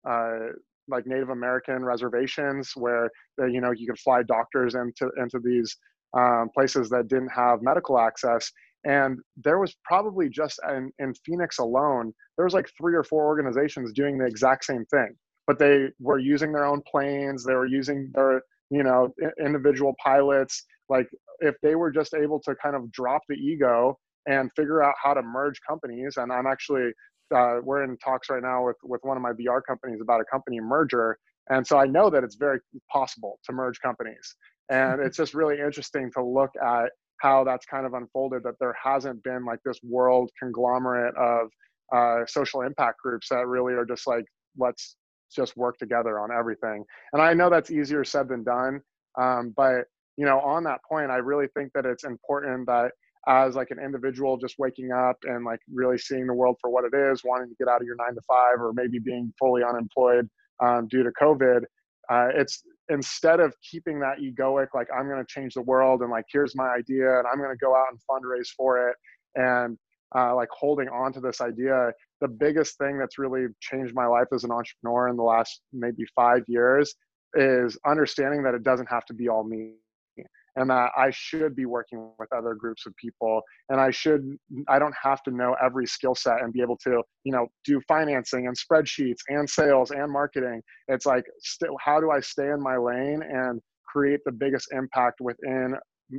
uh, like Native American reservations where you know you could fly doctors into into these um, places that didn't have medical access. And there was probably just in, in Phoenix alone, there was like three or four organizations doing the exact same thing, but they were using their own planes. They were using their you know individual pilots. Like if they were just able to kind of drop the ego and figure out how to merge companies and i'm actually uh, we're in talks right now with with one of my VR companies about a company merger, and so I know that it's very possible to merge companies, and it's just really interesting to look at how that's kind of unfolded. That there hasn't been like this world conglomerate of uh, social impact groups that really are just like let's just work together on everything. And I know that's easier said than done, um, but you know on that point, I really think that it's important that as like an individual just waking up and like really seeing the world for what it is wanting to get out of your nine to five or maybe being fully unemployed um, due to covid uh, it's instead of keeping that egoic like i'm going to change the world and like here's my idea and i'm going to go out and fundraise for it and uh, like holding on to this idea the biggest thing that's really changed my life as an entrepreneur in the last maybe five years is understanding that it doesn't have to be all me and that I should be working with other groups of people and I should I don't have to know every skill set and be able to you know do financing and spreadsheets and sales and marketing. It's like still how do I stay in my lane and create the biggest impact within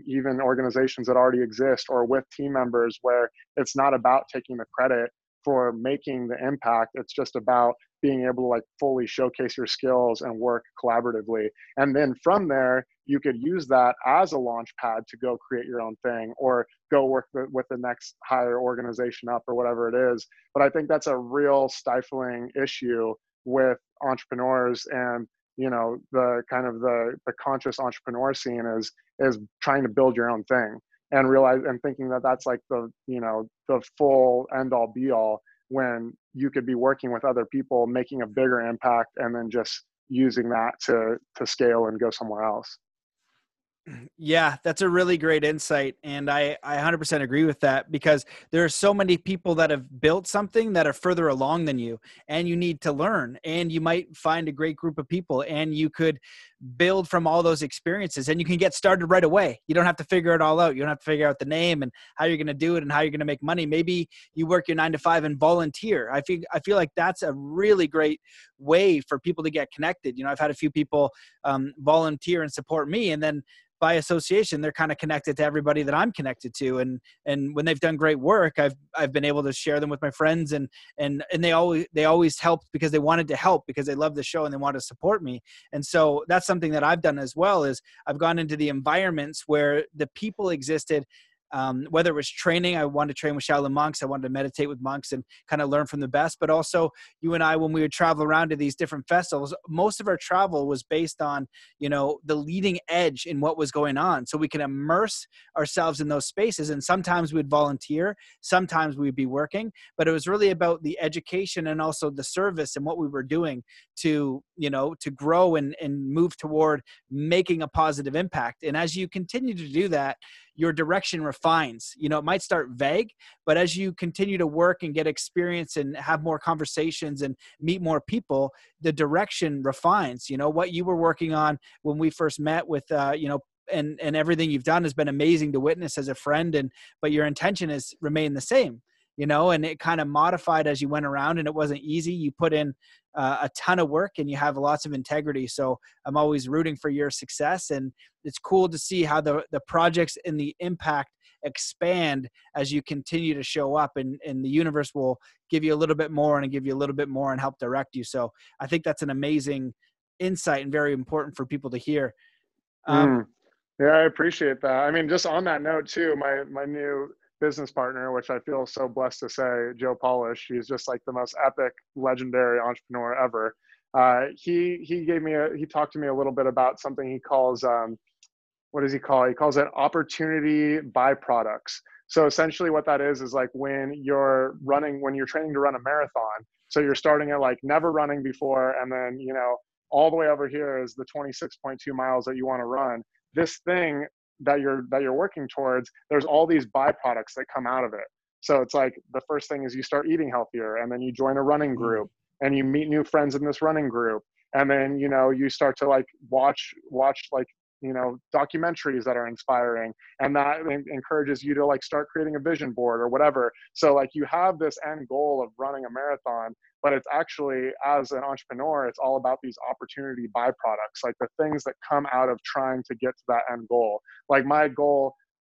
even organizations that already exist or with team members where it's not about taking the credit for making the impact it's just about being able to like fully showcase your skills and work collaboratively. And then from there you could use that as a launch pad to go create your own thing or go work with the next higher organization up or whatever it is. But i think that's a real stifling issue with entrepreneurs and you know the kind of the the conscious entrepreneur scene is is trying to build your own thing. And realize and thinking that that's like the you know the full end all be all when you could be working with other people making a bigger impact and then just using that to to scale and go somewhere else <clears throat> yeah, that's a really great insight. And I, I 100% agree with that because there are so many people that have built something that are further along than you, and you need to learn. And you might find a great group of people, and you could build from all those experiences, and you can get started right away. You don't have to figure it all out. You don't have to figure out the name and how you're going to do it and how you're going to make money. Maybe you work your nine to five and volunteer. I feel, I feel like that's a really great way for people to get connected. You know, I've had a few people um, volunteer and support me, and then by association they're kind of connected to everybody that I'm connected to and and when they've done great work I've I've been able to share them with my friends and and and they always they always helped because they wanted to help because they love the show and they want to support me. And so that's something that I've done as well is I've gone into the environments where the people existed um, whether it was training, I wanted to train with Shaolin monks. I wanted to meditate with monks and kind of learn from the best. But also, you and I, when we would travel around to these different festivals, most of our travel was based on, you know, the leading edge in what was going on. So we can immerse ourselves in those spaces. And sometimes we'd volunteer, sometimes we'd be working, but it was really about the education and also the service and what we were doing to, you know, to grow and, and move toward making a positive impact. And as you continue to do that, your direction refines. You know, it might start vague, but as you continue to work and get experience and have more conversations and meet more people, the direction refines. You know, what you were working on when we first met with, uh, you know, and and everything you've done has been amazing to witness as a friend and but your intention has remained the same you know and it kind of modified as you went around and it wasn't easy. You put in uh, a ton of work and you have lots of integrity so i'm always rooting for your success and it's cool to see how the the projects and the impact expand as you continue to show up and and the universe will give you a little bit more and give you a little bit more and help direct you so i think that's an amazing insight and very important for people to hear. Um, mm. yeah i appreciate that. I mean just on that note too my my new business partner, which I feel so blessed to say, Joe Polish. He's just like the most epic, legendary entrepreneur ever. Uh, he he gave me a he talked to me a little bit about something he calls um, what does he call? He calls it opportunity byproducts. So essentially, what that is is like when you're running when you're training to run a marathon. So you're starting at like never running before, and then you know all the way over here is the 26.2 miles that you want to run. This thing that you're that you're working towards there's all these byproducts that come out of it so it's like the first thing is you start eating healthier and then you join a running mm-hmm. group and you meet new friends in this running group and then you know you start to like watch watch like you know documentaries that are inspiring and that encourages you to like start creating a vision board or whatever. So like you have this end goal of running a marathon but it's actually as an entrepreneur it's all about these opportunity byproducts like the things that come out of trying to get to that end goal. Like my goal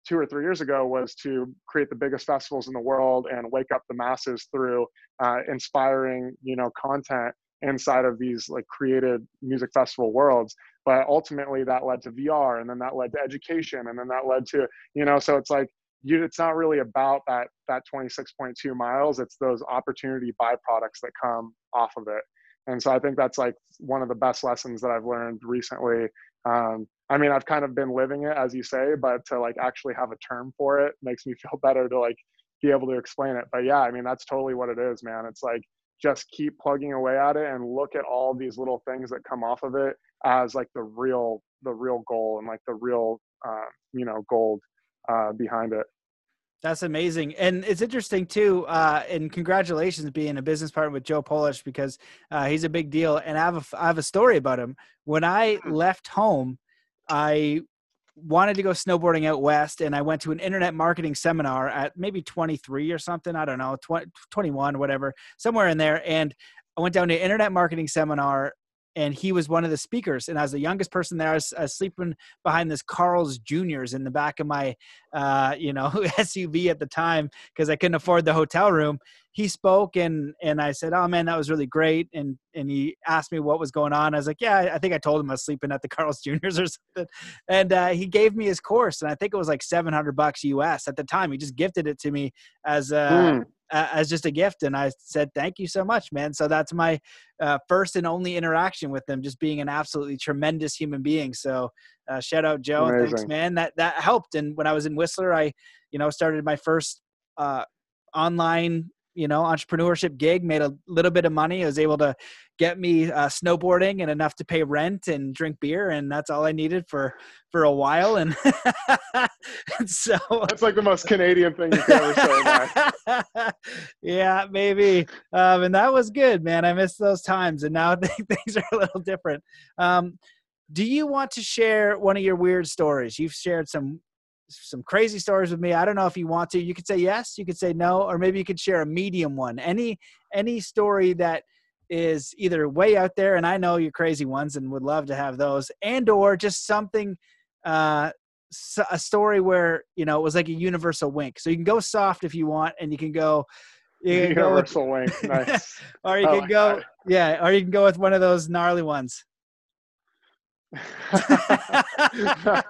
two or three years ago was to create the biggest festivals in the world and wake up the masses through uh, inspiring you know content inside of these like created music festival worlds but ultimately that led to vr and then that led to education and then that led to you know so it's like you it's not really about that that 26.2 miles it's those opportunity byproducts that come off of it. And so i think that's like one of the best lessons that i've learned recently. Um, i mean i've kind of been living it as you say but to like actually have a term for it makes me <laughs> feel better to like be able to explain it. But yeah i mean that's totally what it is man. It's like just keep plugging away at it and look at all these little things that come off of it as like the real the real goal and like the real uh, you know gold uh, behind it that's amazing, and it's interesting too. Uh, and congratulations being a business partner with Joe Polish because uh, he's a big deal. And I have a I have a story about him. When I hmm. left home, I wanted to go snowboarding out west and I went to an internet marketing seminar at maybe 23 or something. I don't know, 20, 21, whatever, somewhere in there. And I went down to internet marketing seminar and he was one of the speakers. And as the youngest person there, I was, I was sleeping behind this Carl's Juniors in the back of my, uh, you know, <laughs> SUV at the time because I couldn't afford the hotel room. He spoke and and I said, "Oh man, that was really great." And and he asked me what was going on. I was like, "Yeah, I think I told him I was sleeping at the <laughs> Carl's Juniors or something." And uh, he gave me his course, and I think it was like seven hundred bucks US at the time. He just gifted it to me as a. Mm uh, as just a gift. And I said, thank you so much, man. So that's my uh, first and only interaction with them, just being an absolutely tremendous human being. So uh, shout out Joe. Amazing. Thanks, man. That, that helped. And when I was in Whistler, I, you know, started my first uh, online you know entrepreneurship gig made a little bit of money i was able to get me uh, snowboarding and enough to pay rent and drink beer and that's all i needed for for a while and, <laughs> and so that's like the most canadian thing you can ever say <laughs> yeah maybe. Um, and that was good man. I miss those times and now <laughs> things are a little different. Um, do you want to share one of your weird stories? You've shared some some crazy stories with me. I don't know if you want to. You could say yes, you could say no, or maybe you could share a medium one. Any any story that is either way out there, and I know your crazy ones, and would love to have those, and or just something, uh, a story where you know it was like a universal wink. So you can go soft if you want, and you can go. You can universal go with, wink, nice. <laughs> or you can go, yeah, or you can go with one of those gnarly ones. I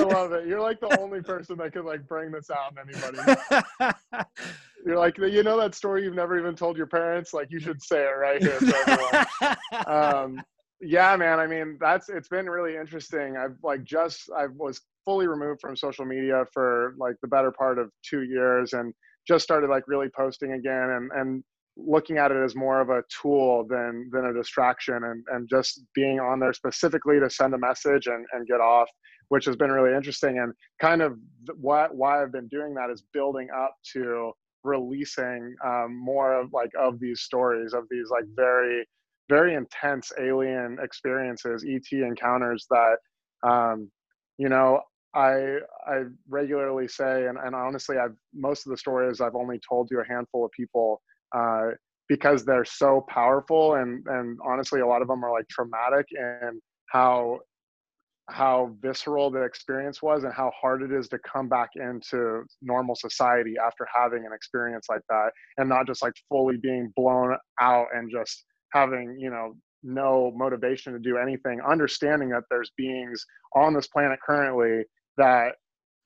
<laughs> love it. You're like the only person that could like bring this out in anybody. You're like, you know that story you've never even told your parents? Like, you should say it right here um, yeah, man. I mean, that's it's been really interesting. I've like just I was fully removed from social media for like the better part of two years, and just started like really posting again, and and looking at it as more of a tool than than a distraction and and just being on there specifically to send a message and and get off which has been really interesting. And kind of what why I've been doing that is building up to releasing um, more of like of these stories of these like very very intense alien experiences et encounters that um, you know i i regularly say and, and honestly i've most of the stories i've only told to a handful of people uh, because they're so powerful and and honestly a lot of them are like traumatic and how how visceral the experience was and how hard it is to come back into normal society after having an experience like that and not just like fully being blown out and just having you know no motivation to do anything understanding that there's beings on this planet currently that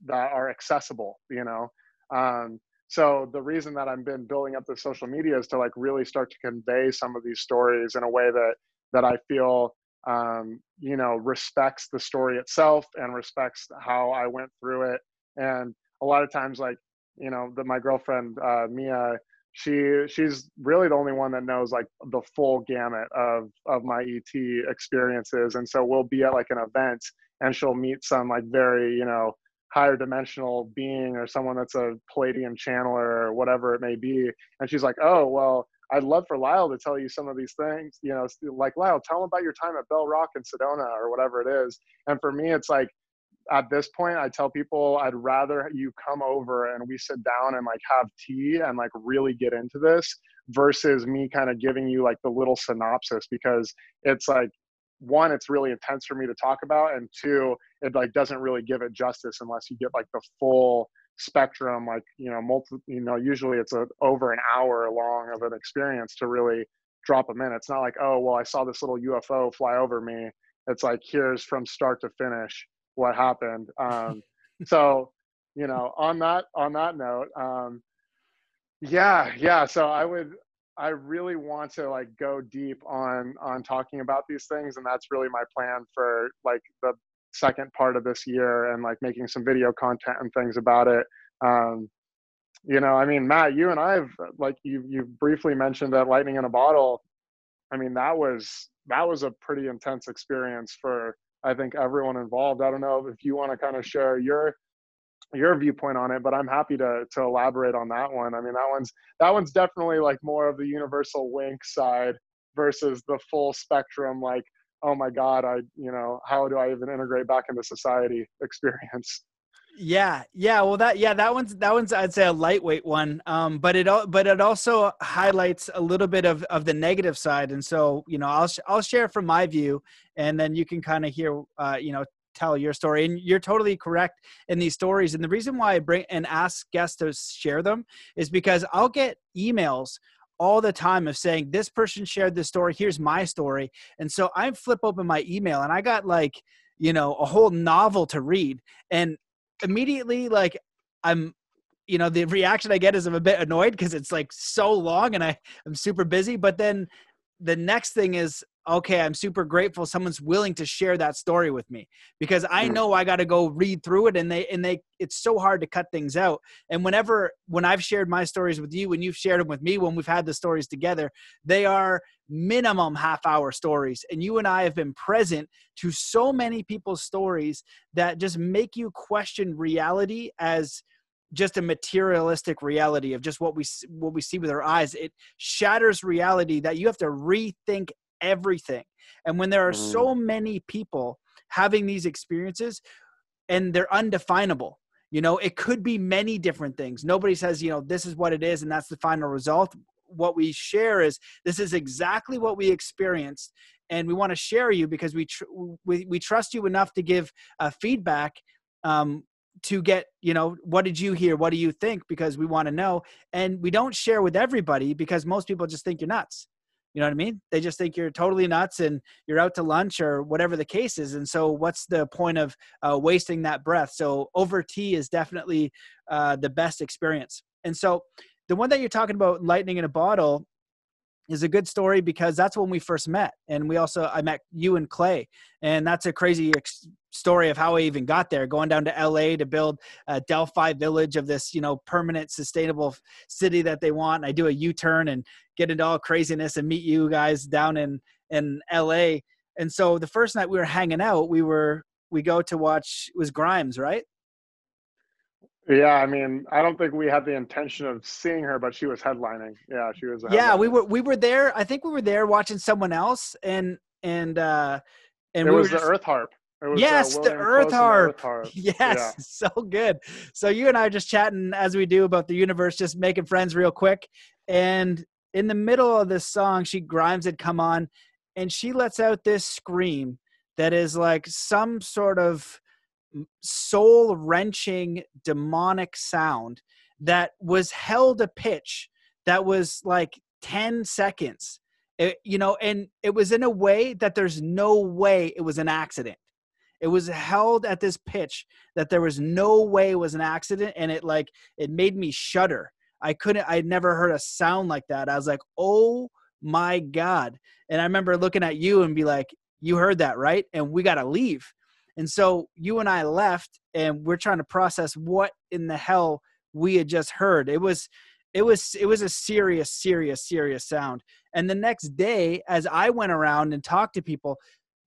that are accessible you know? Um, so the reason that i've been building up the social media is to like really start to convey some of these stories in a way that that i feel um, you know respects the story itself and respects how i went through it. And a lot of times like you know that my girlfriend uh, mia she she's really the only one that knows like the full gamut of of my et experiences. And so we'll be at like an event and she'll meet some like very you know higher dimensional being or someone that's a Pleiadian channeler or whatever it may be. And she's like oh well i'd love for lyle to tell you some of these things you know like lyle tell him about your time at bell rock in sedona or whatever it is. And for me it's like at this point i tell people i'd rather you come over and we sit down and like have tea and like really get into this versus me kind of giving you like the little synopsis. Because it's like one it's really intense for me to talk about and two it like doesn't really give it justice unless you get like the full spectrum like you know multi you know usually it's a over an hour long of an experience to really drop them in. It's not like oh well i saw this little ufo fly over me. It's like here's from start to finish what happened. Um <laughs> so you know on that on that note um yeah yeah so i would I really want to like go deep on on talking about these things, and that's really my plan for like the second part of this year and like making some video content and things about it. Um, you know, I mean, Matt, you and I have like you you briefly mentioned that lightning in a bottle. I mean, that was that was a pretty intense experience for I think everyone involved. I don't know if you want to kind of share your your viewpoint on it, but I'm happy to to elaborate on that one. I mean, that one's that one's definitely like more of the universal wink side versus the full spectrum like oh my god, I you know, how do I even integrate back into society <laughs> experience. Yeah, yeah. Well, that yeah, that one's that one's I'd say a lightweight one. Um, but it all but it also highlights a little bit of of the negative side, and so you know, I'll I'll share from my view, and then you can kind of hear, uh, you know, tell your story and you're totally correct in these stories and the reason why i bring and ask guests to share them is because i'll get emails all the time of saying this person shared this story here's my story. And so i flip open my email and i got like you know a whole novel to read. And immediately like i'm you know the reaction i get is i'm a bit annoyed because it's like so long and i i'm super busy. But then the next thing is okay i'm super grateful someone's willing to share that story with me because i mm. know i got to go read through it and they and they it's so hard to cut things out. And whenever when i've shared my stories with you when you've shared them with me when we've had the stories together they are minimum half hour stories. And you and i have been present to so many people's stories that just make you question reality as just a materialistic reality of just what we what we see with our eyes. It shatters reality that you have to rethink everything. And when there are mm. so many people having these experiences and they're undefinable, you know, it could be many different things. Nobody says, you know, this is what it is and that's the final result. What we share is this is exactly what we experienced and we want to share you because we tr- we, we trust you enough to give uh, feedback um, to get you know what did you hear what do you think because we want to know and we don't share with everybody because most people just think you're nuts You know what I mean? They just think you're totally nuts and you're out to lunch or whatever the case is. And so, what's the point of uh, wasting that breath? So, over tea is definitely uh, the best experience. And so, the one that you're talking about, lightning in a bottle, is a good story because that's when we first met and we also i met you and clay and that's a crazy ex- story of how i even got there going down to la to build a delphi village of this you know permanent sustainable city that they want i do a u-turn and get into all craziness and meet you guys down in in la and so the first night we were hanging out we were we go to watch was grimes right yeah, I mean, I don't think we had the intention of seeing her, but she was headlining. Yeah, she was. Yeah, we were we were there. I think we were there watching someone else, and and uh and it we was were the just, Earth Harp. It was, uh, yes, the Earth. Earth Harp. <laughs> Yes, Yeah. <laughs> so good. So you and I are just chatting as we do about the universe, just making friends real quick. And in the middle of this song, she Grimes had come on, and she lets out this scream that is like some sort of soul wrenching demonic sound that was held a pitch that was like 10 seconds. It- you know and it was in a way that there's no way it was an accident. It was held at this pitch that there was no way it was an accident and it like it made me shudder. I couldn't i'd never heard a sound like that. I was like oh my god. And i remember looking at you and be like you heard that right? And we got to leave and so you and I left and we're trying to process what in the hell we had just heard. It was it was it was a serious serious serious sound. And the next day as I went around and talked to people,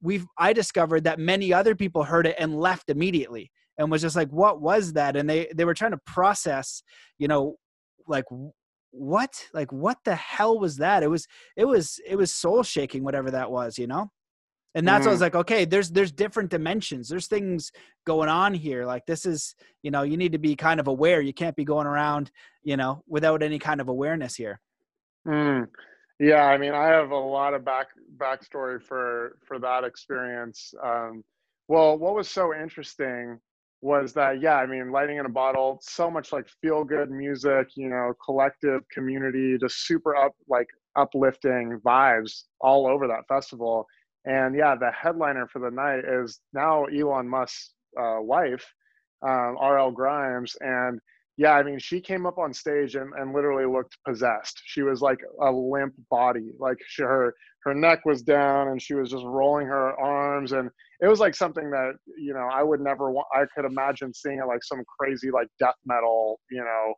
we've I discovered that many other people heard it and left immediately and was just like what was that? And they they were trying to process, you know, like what? Like what the hell was that? It was it was it was soul shaking whatever that was, you know? And that's what I was like, okay, there's there's different dimensions. There's things going on here. Like this is, you know, you need to be kind of aware. You can't be going around, you know, without any kind of awareness here. Mm. Yeah, I mean, I have a lot of back backstory for for that experience. Um, well, what was so interesting was that yeah, I mean, lightning in a bottle, so much like feel good music, you know, collective community, just super up like uplifting vibes all over that festival. And yeah, the headliner for the night is now Elon Musk's uh, wife, um, RL Grimes, and yeah, I mean, she came up on stage and, and literally looked possessed. She was like a limp body, like she, her her neck was down, and she was just rolling her arms, and it was like something that you know I would never want. I could imagine seeing it like some crazy like death metal, you know,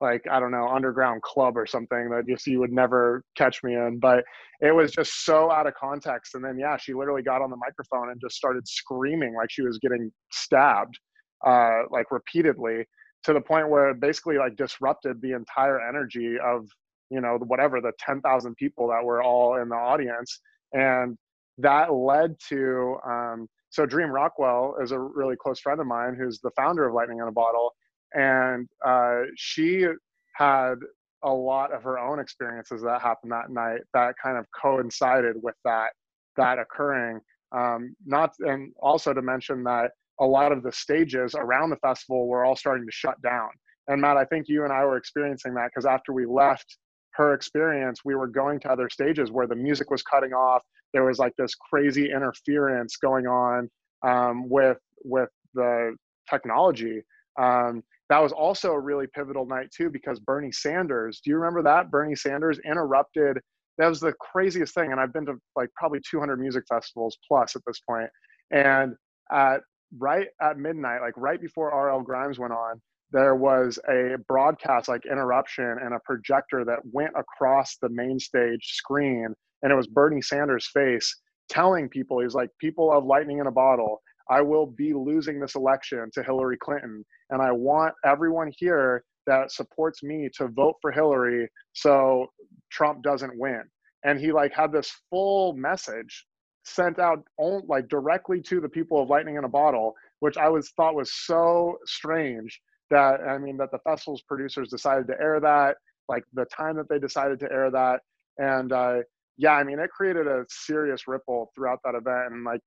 like I don't know, underground club or something that just you would never catch me in. But it was just so out of context. And then yeah, she literally got on the microphone and just started screaming like she was getting stabbed, uh, like repeatedly to the point where it basically like disrupted the entire energy of you know whatever the 10,000 people that were all in the audience and that led to um, so dream rockwell is a really close friend of mine who's the founder of lightning in a bottle and uh, she had a lot of her own experiences that happened that night that kind of coincided with that that occurring um, not and also to mention that a lot of the stages around the festival were all starting to shut down. And Matt, I think you and I were experiencing that because after we left her experience, we were going to other stages where the music was cutting off. There was like this crazy interference going on um, with with the technology. Um, that was also a really pivotal night too because Bernie Sanders. Do you remember that? Bernie Sanders interrupted. That was the craziest thing, and I've been to like probably 200 music festivals plus at this point. And at right at midnight, like right before RL Grimes went on, there was a broadcast like interruption and a projector that went across the main stage screen. And it was Bernie Sanders' face telling people, he's like, people of lightning in a bottle, I will be losing this election to Hillary Clinton. And I want everyone here that supports me to vote for Hillary so Trump doesn't win. And he like had this full message sent out on, like directly to the people of lightning in a bottle which i was thought was so strange that i mean that the festival's producers decided to air that like the time that they decided to air that and uh, yeah i mean it created a serious ripple throughout that event and like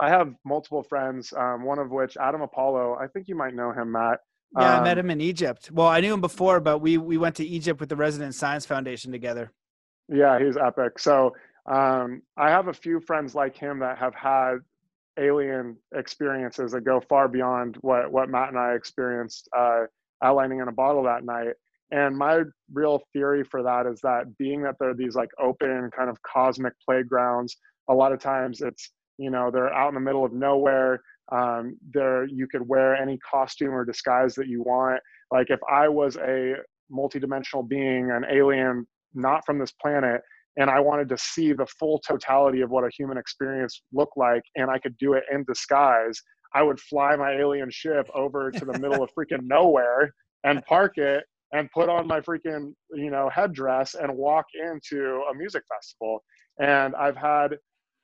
i have multiple friends um, one of which adam apollo i think you might know him matt Yeah, I Um, met him in Egypt. Well, I knew him before, but we we went to Egypt with the Resonance Science Foundation together. Yeah, he's epic. So um, I have a few friends like him that have had alien experiences that go far beyond what what Matt and I experienced uh, outlining in a bottle that night. And my real theory for that is that being that they're these like open kind of cosmic playgrounds, a lot of times it's you know they're out in the middle of nowhere. Um, there you could wear any costume or disguise that you want. Like if I was a multidimensional being, an alien not from this planet, and I wanted to see the full totality of what a human experience looked like, and I could do it in disguise, I would fly my alien ship over to the middle of freaking <laughs> nowhere and park it and put on my freaking you know headdress and walk into a music festival. And I've had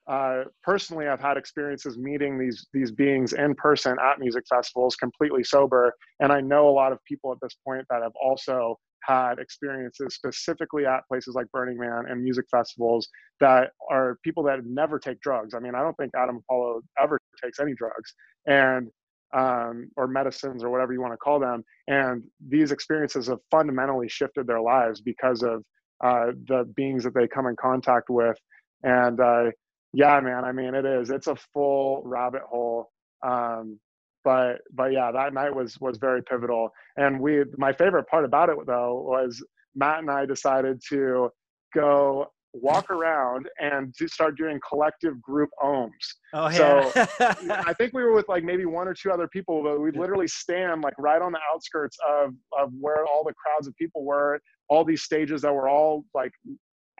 uh, personally, I've had experiences meeting these these beings in person at music festivals, completely sober, and I know a lot of people at this point that have also had experiences specifically at places like Burning Man and music festivals that are people that never take drugs. I mean, I don't think Adam Apollo ever takes any drugs, and um, or medicines or whatever you want to call them. And these experiences have fundamentally shifted their lives because of uh, the beings that they come in contact with. And uh, yeah, man. I mean, it is. It's a full rabbit hole. Um, but but yeah, that night was was very pivotal. And we, my favorite part about it though was Matt and I decided to go walk around and to start doing collective group ohms. Oh, yeah. so <laughs> I think we were with like maybe one or two other people, but we'd literally stand like right on the outskirts of, of where all the crowds of people were, all these stages that were all like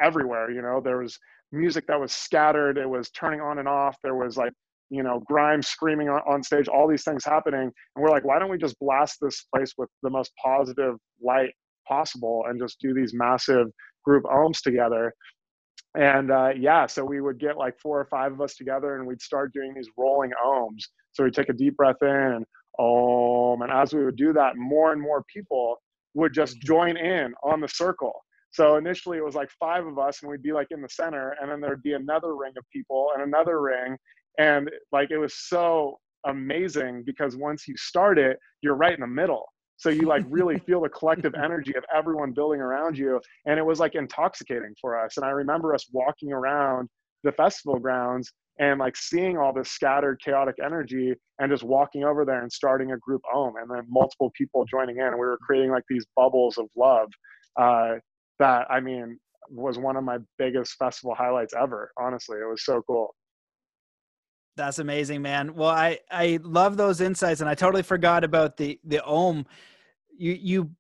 everywhere, you know, there was music that was scattered. It was turning on and off. There was like, you know, grime screaming on, on stage, all these things happening. And we're like, why don't we just blast this place with the most positive light possible and just do these massive group ohms together? And uh, yeah, so we would get like four or five of us together and we'd start doing these rolling ohms. So we'd take a deep breath in and om. And as we would do that, more and more people would just join in on the circle. So initially it was like five of us and we'd be like in the center and then there'd be another ring of people and another ring. And like it was so amazing because once you start it, you're right in the middle. So you like really feel the collective <laughs> energy of everyone building around you. And it was like intoxicating for us. And I remember us walking around the festival grounds and like seeing all this scattered chaotic energy and just walking over there and starting a group ohm and then multiple people joining in and we were creating like these bubbles of love uh, that I mean was one of my biggest festival highlights ever. Honestly, it was so cool. That's amazing, man. Well, I I love those insights, and I totally forgot about the the ohm. You you.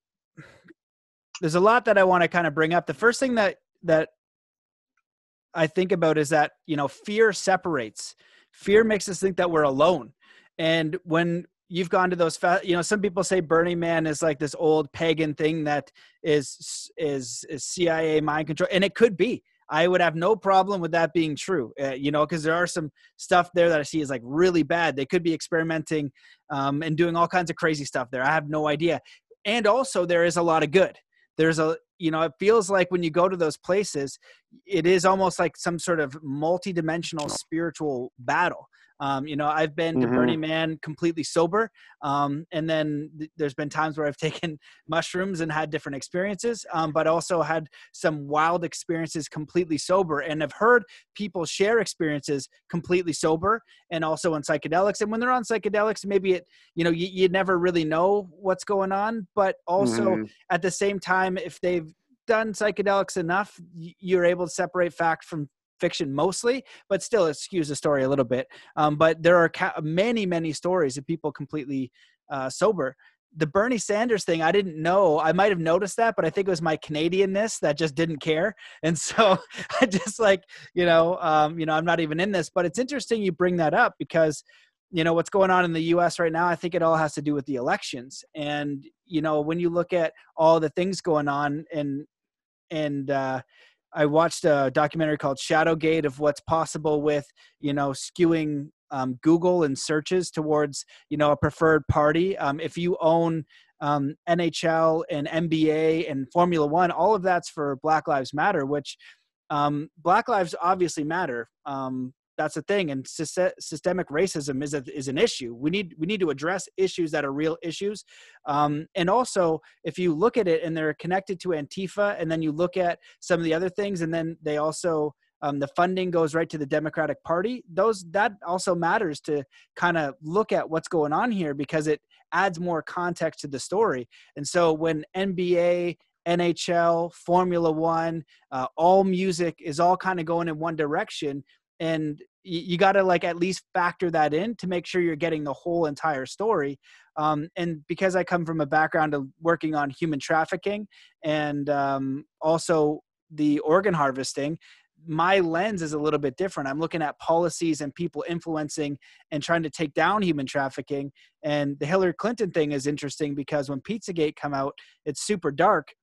There's a lot that I want to kind of bring up. The first thing that that I think about is that you know fear separates. Fear makes us think that we're alone, and when you've gone to those fa- you know some people say burning man is like this old pagan thing that is is, is cia mind control and it could be. I would have no problem with that being true uh, you know because there are some stuff there that i see is like really bad. They could be experimenting um, and doing all kinds of crazy stuff there. I have no idea. And also there is a lot of good. There's a you know it feels like when you go to those places it is almost like some sort of multi-dimensional spiritual battle um, you know, I've been to mm-hmm. Burning Man completely sober, um, and then th- there's been times where I've <laughs> taken mushrooms and had different experiences, um, but also had some wild experiences completely sober, and I've heard people share experiences completely sober and also on psychedelics. And when they're on psychedelics, maybe it, you know, you, you never really know what's going on, but also mm-hmm. at the same time, if they've done psychedelics enough, you're able to separate fact from fiction mostly, but still it skews the story a little bit. Um, but there are ca- many, many stories of people completely uh, sober. The Bernie Sanders thing, I didn't know. I might have noticed that, but I think it was my Canadianness that just didn't care. <laughs> And so <laughs> I just like, you know, um, you know, I'm not even in this, but it's interesting you bring that up because you know what's going on in the US right now I think it all has to do with the elections and you know when you look at all the things going on and and uh I watched a documentary called Shadowgate of what's possible with you know skewing um, Google and searches towards you know a preferred party. Um, if you own um, NHL and NBA and Formula One, all of that's for Black Lives Matter, which um, Black lives obviously matter. That's the thing and systemic racism is a, is an issue. We need we need to address issues that are real issues. Um, and also if you look at it and they're connected to antifa and then you look at some of the other things and then they also um, the funding goes right to the democratic party those that also matters to kind of look at what's going on here because it adds more context to the story. And so when nba nhl formula one uh, all music is all kind of going in one direction and you, you got to like at least factor that in to make sure you're getting the whole entire story um, and because i come from a background of working on human trafficking and um, also the organ harvesting my lens is a little bit different. I'm looking at policies and people influencing and trying to take down human trafficking. And the Hillary Clinton thing is interesting because when Pizzagate come out, it's super dark.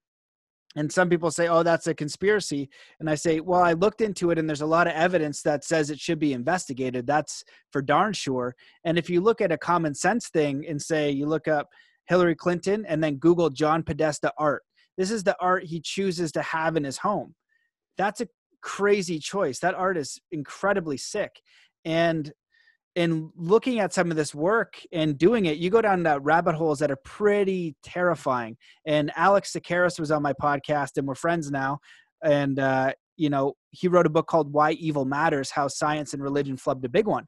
And some people say, "Oh, that's a conspiracy." And I say, "Well, I looked into it and there's a lot of evidence that says it should be investigated. That's for darn sure." And if you look at a common sense thing and say you look up Hillary Clinton and then Google John Podesta art. This is the art he chooses to have in his home. That's a crazy choice. That art is incredibly sick. And in looking at some of this work and doing it, you go down rabbit holes that are pretty terrifying. And Alex Tsakiris was on my podcast, and we're friends now. And uh, you know, he wrote a book called "Why Evil Matters: How Science and Religion Flubbed a Big One,"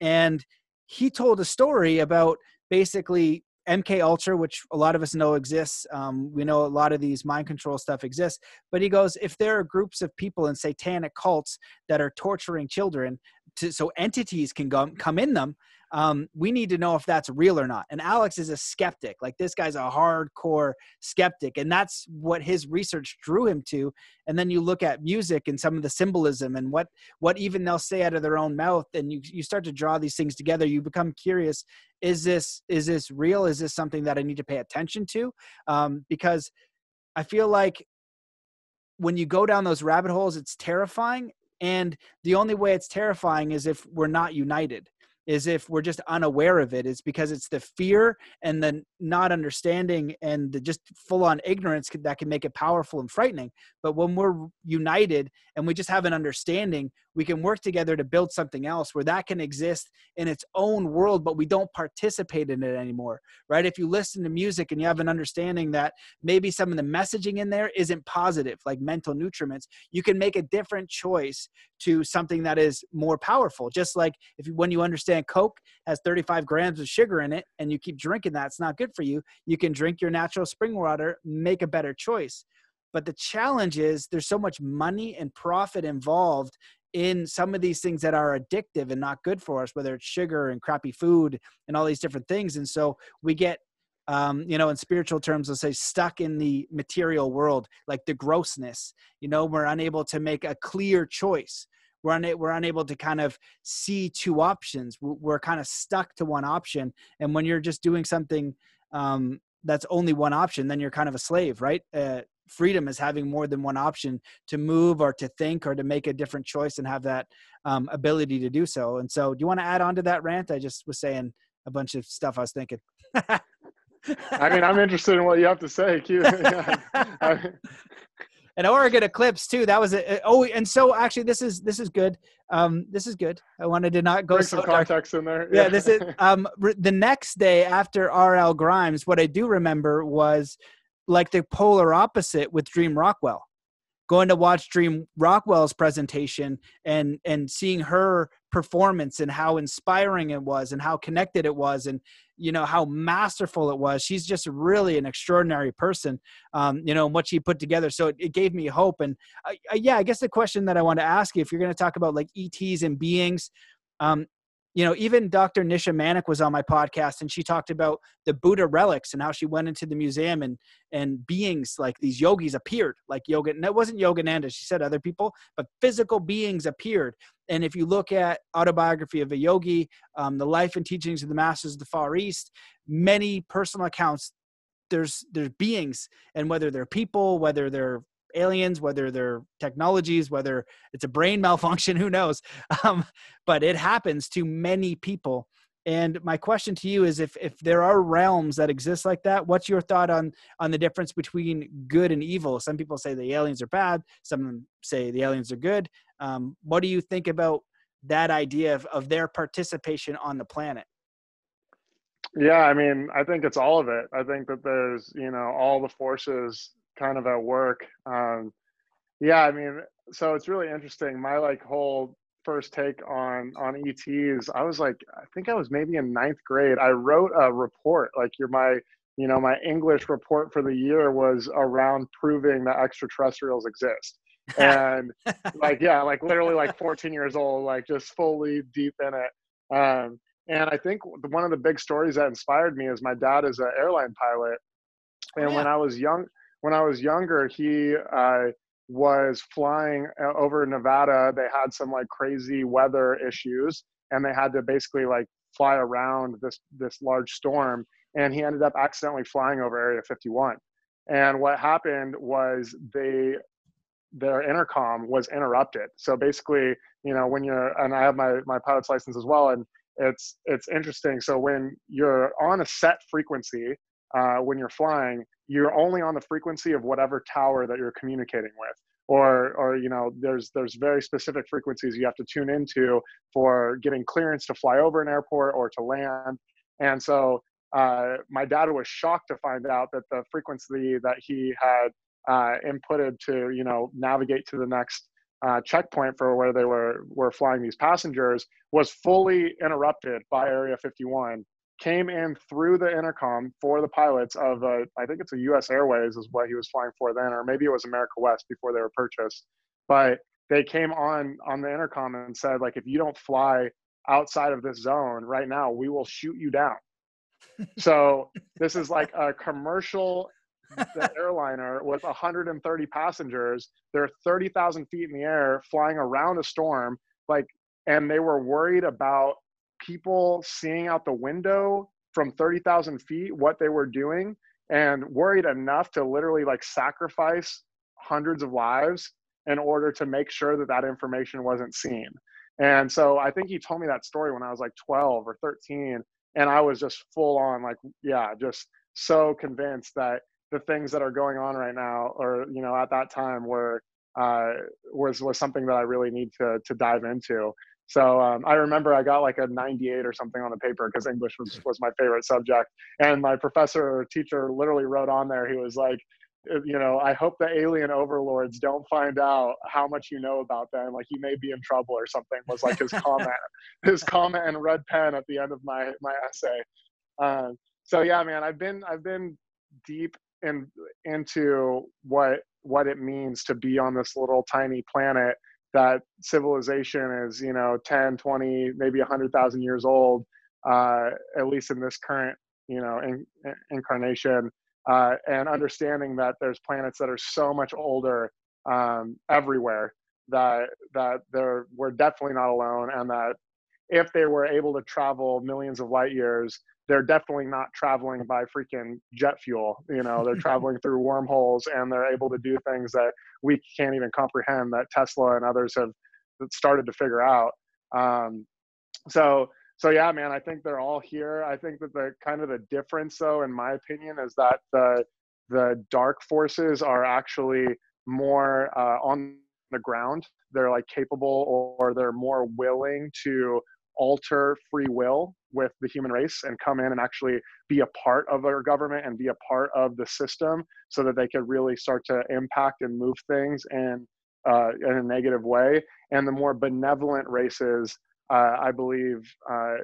and he told a story about basically MK Ultra, which a lot of us know exists. Um, we know a lot of these mind control stuff exists. But he goes, if there are groups of people in satanic cults that are torturing children, to, so entities can go, come in them, um, we need to know if that's real or not. And Alex is a skeptic. Like this guy's a hardcore skeptic, and that's what his research drew him to. And then you look at music and some of the symbolism and what what even they'll say out of their own mouth, and you you start to draw these things together. You become curious: is this is this real? Is this something that I need to pay attention to? Um, because I feel like when you go down those rabbit holes, it's terrifying. And the only way it's terrifying is if we're not united is if we're just unaware of it it's because it's the fear and the not understanding and the just full on ignorance that can make it powerful and frightening. But when we're united and we just have an understanding we can work together to build something else where that can exist in its own world but we don't participate in it anymore right? If you listen to music and you have an understanding that maybe some of the messaging in there isn't positive like mental nutriments you can make a different choice to something that is more powerful. Just like if when you understand coke has 35 grams of sugar in it and you keep drinking that it's not good for you you can drink your natural spring water make a better choice but the challenge is there's so much money and profit involved in some of these things that are addictive and not good for us, whether it's sugar and crappy food and all these different things. And so we get, um, you know, in spiritual terms, let's say stuck in the material world, like the grossness, you know, we're unable to make a clear choice. We're, una- we're unable to kind of see two options. We're kind of stuck to one option. And when you're just doing something um, that's only one option, then you're kind of a slave, right? Uh, freedom is having more than one option to move or to think or to make a different choice and have that um, ability to do so. And so, do you want to add on to that rant? I just was saying a bunch of stuff I was thinking. I mean, I'm interested in what you have to say, <laughs> Q. <laughs> and Oregon Eclipse too. That was a, Oh, and so actually, this is this is good. Um, this is good. I wanted to not go Bring so some dark. context in there. Yeah, this is <laughs> um the next day after RL Grimes. What I do remember was like the polar opposite with Dream Rockwell. Going to watch Dream Rockwell's presentation and and seeing her performance and how inspiring it was and how connected it was and you know how masterful it was. She's just really an extraordinary person, um, you know, what she put together. So it, it gave me hope. And uh, yeah, I guess the question that I want to ask you, if you're going to talk about like ETs and beings, um, you know, even Dr. Nisha Manek was on my podcast and she talked about the Buddha relics and how she went into the museum and and beings like these yogis appeared, like yoga. And it wasn't Yogananda, she said other people, but physical beings appeared. And if you look at autobiography of a yogi, um, the life and teachings of the masters of the Far East, many personal accounts, there's there's beings, and whether they're people, whether they're aliens, whether they're technologies, whether it's a brain <laughs> malfunction, who knows? Um, but it happens to many people. And my question to you is if if there are realms that exist like that, what's your thought on on the difference between good and evil? Some people say the aliens are bad, some say the aliens are good. Um, what do you think about that idea of, of their participation on the planet? Yeah, I mean, I think it's all of it. I think that there's, you know, all the forces kind of at work. Um, yeah, I mean, so it's really interesting. My like whole first take on on ETs, I was like, I think I was maybe in ninth grade. I wrote a report. Like, you're my, you know, my English report for the year was around proving that extraterrestrials exist. <laughs> and like, yeah, like literally like 14 years old, like just fully deep in it. Um, and I think one of the big stories that inspired me is my dad is an airline pilot, and oh, yeah. when I was young, when I was younger, he uh, was flying uh, over Nevada. They had some like crazy weather issues, and they had to basically like fly around this this large storm. And he ended up accidentally flying over Area 51. And what happened was they their intercom was interrupted. So basically, you know, when you're and I have my my pilot's license as well, and it's it's interesting. So when you're on a set frequency, uh, when you're flying, you're only on the frequency of whatever tower that you're communicating with. Or, or you know, there's there's very specific frequencies you have to tune into for getting clearance to fly over an airport or to land. And so uh, my dad was shocked to find out that the frequency that he had uh, inputted to you know navigate to the next uh, checkpoint for where they were were flying these passengers was fully interrupted by Area 51. Came in through the intercom for the pilots of uh, I think it's a U.S. Airways is what he was flying for then, or maybe it was America West before they were purchased. But they came on on the intercom and said like, if you don't fly outside of this zone right now, we will shoot you down. <laughs> so this is like a commercial the <laughs> airliner with 130 passengers. They're 30,000 feet in the air, flying around a storm. Like, and they were worried about people seeing out the window from 30,000 feet what they were doing, and worried enough to literally like sacrifice hundreds of lives in order to make sure that that information wasn't seen. And so I think he told me that story when I was like 12 or 13, and I was just full on like, yeah, just so convinced that the things that are going on right now or you know at that time were uh, was was something that I really need to to dive into. So um, I remember I got like a 98 or something on the paper because English was was my favorite subject, and my professor or teacher literally wrote on there. He was like, uh, you know, I hope the alien overlords don't find out how much you know about them. Like you may be in trouble or something. Was like his comment, <laughs> his comment in red pen at the end of my my essay. Uh, so yeah, man, I've been I've been deep in, into what what it means to be on this little tiny planet that civilization is you know 10 20 maybe 100000 years old uh, at least in this current you know in, in, incarnation uh, and understanding that there's planets that are so much older um, everywhere that that they're we're definitely not alone and that if they were able to travel millions of light years they're definitely not traveling by freaking jet fuel. You know, they're <laughs> traveling through wormholes and they're able to do things that we can't even comprehend that Tesla and others have started to figure out. Um, so, so yeah, man, I think they're all here. I think that the kind of the difference, though, in my opinion, is that the the dark forces are actually more uh, on the ground. They're like capable or they're more willing to alter free will with the human race and come in and actually be a part of our government and be a part of the system so that they could really start to impact and move things in, uh, in a negative way. And the more benevolent races, uh, I believe, uh,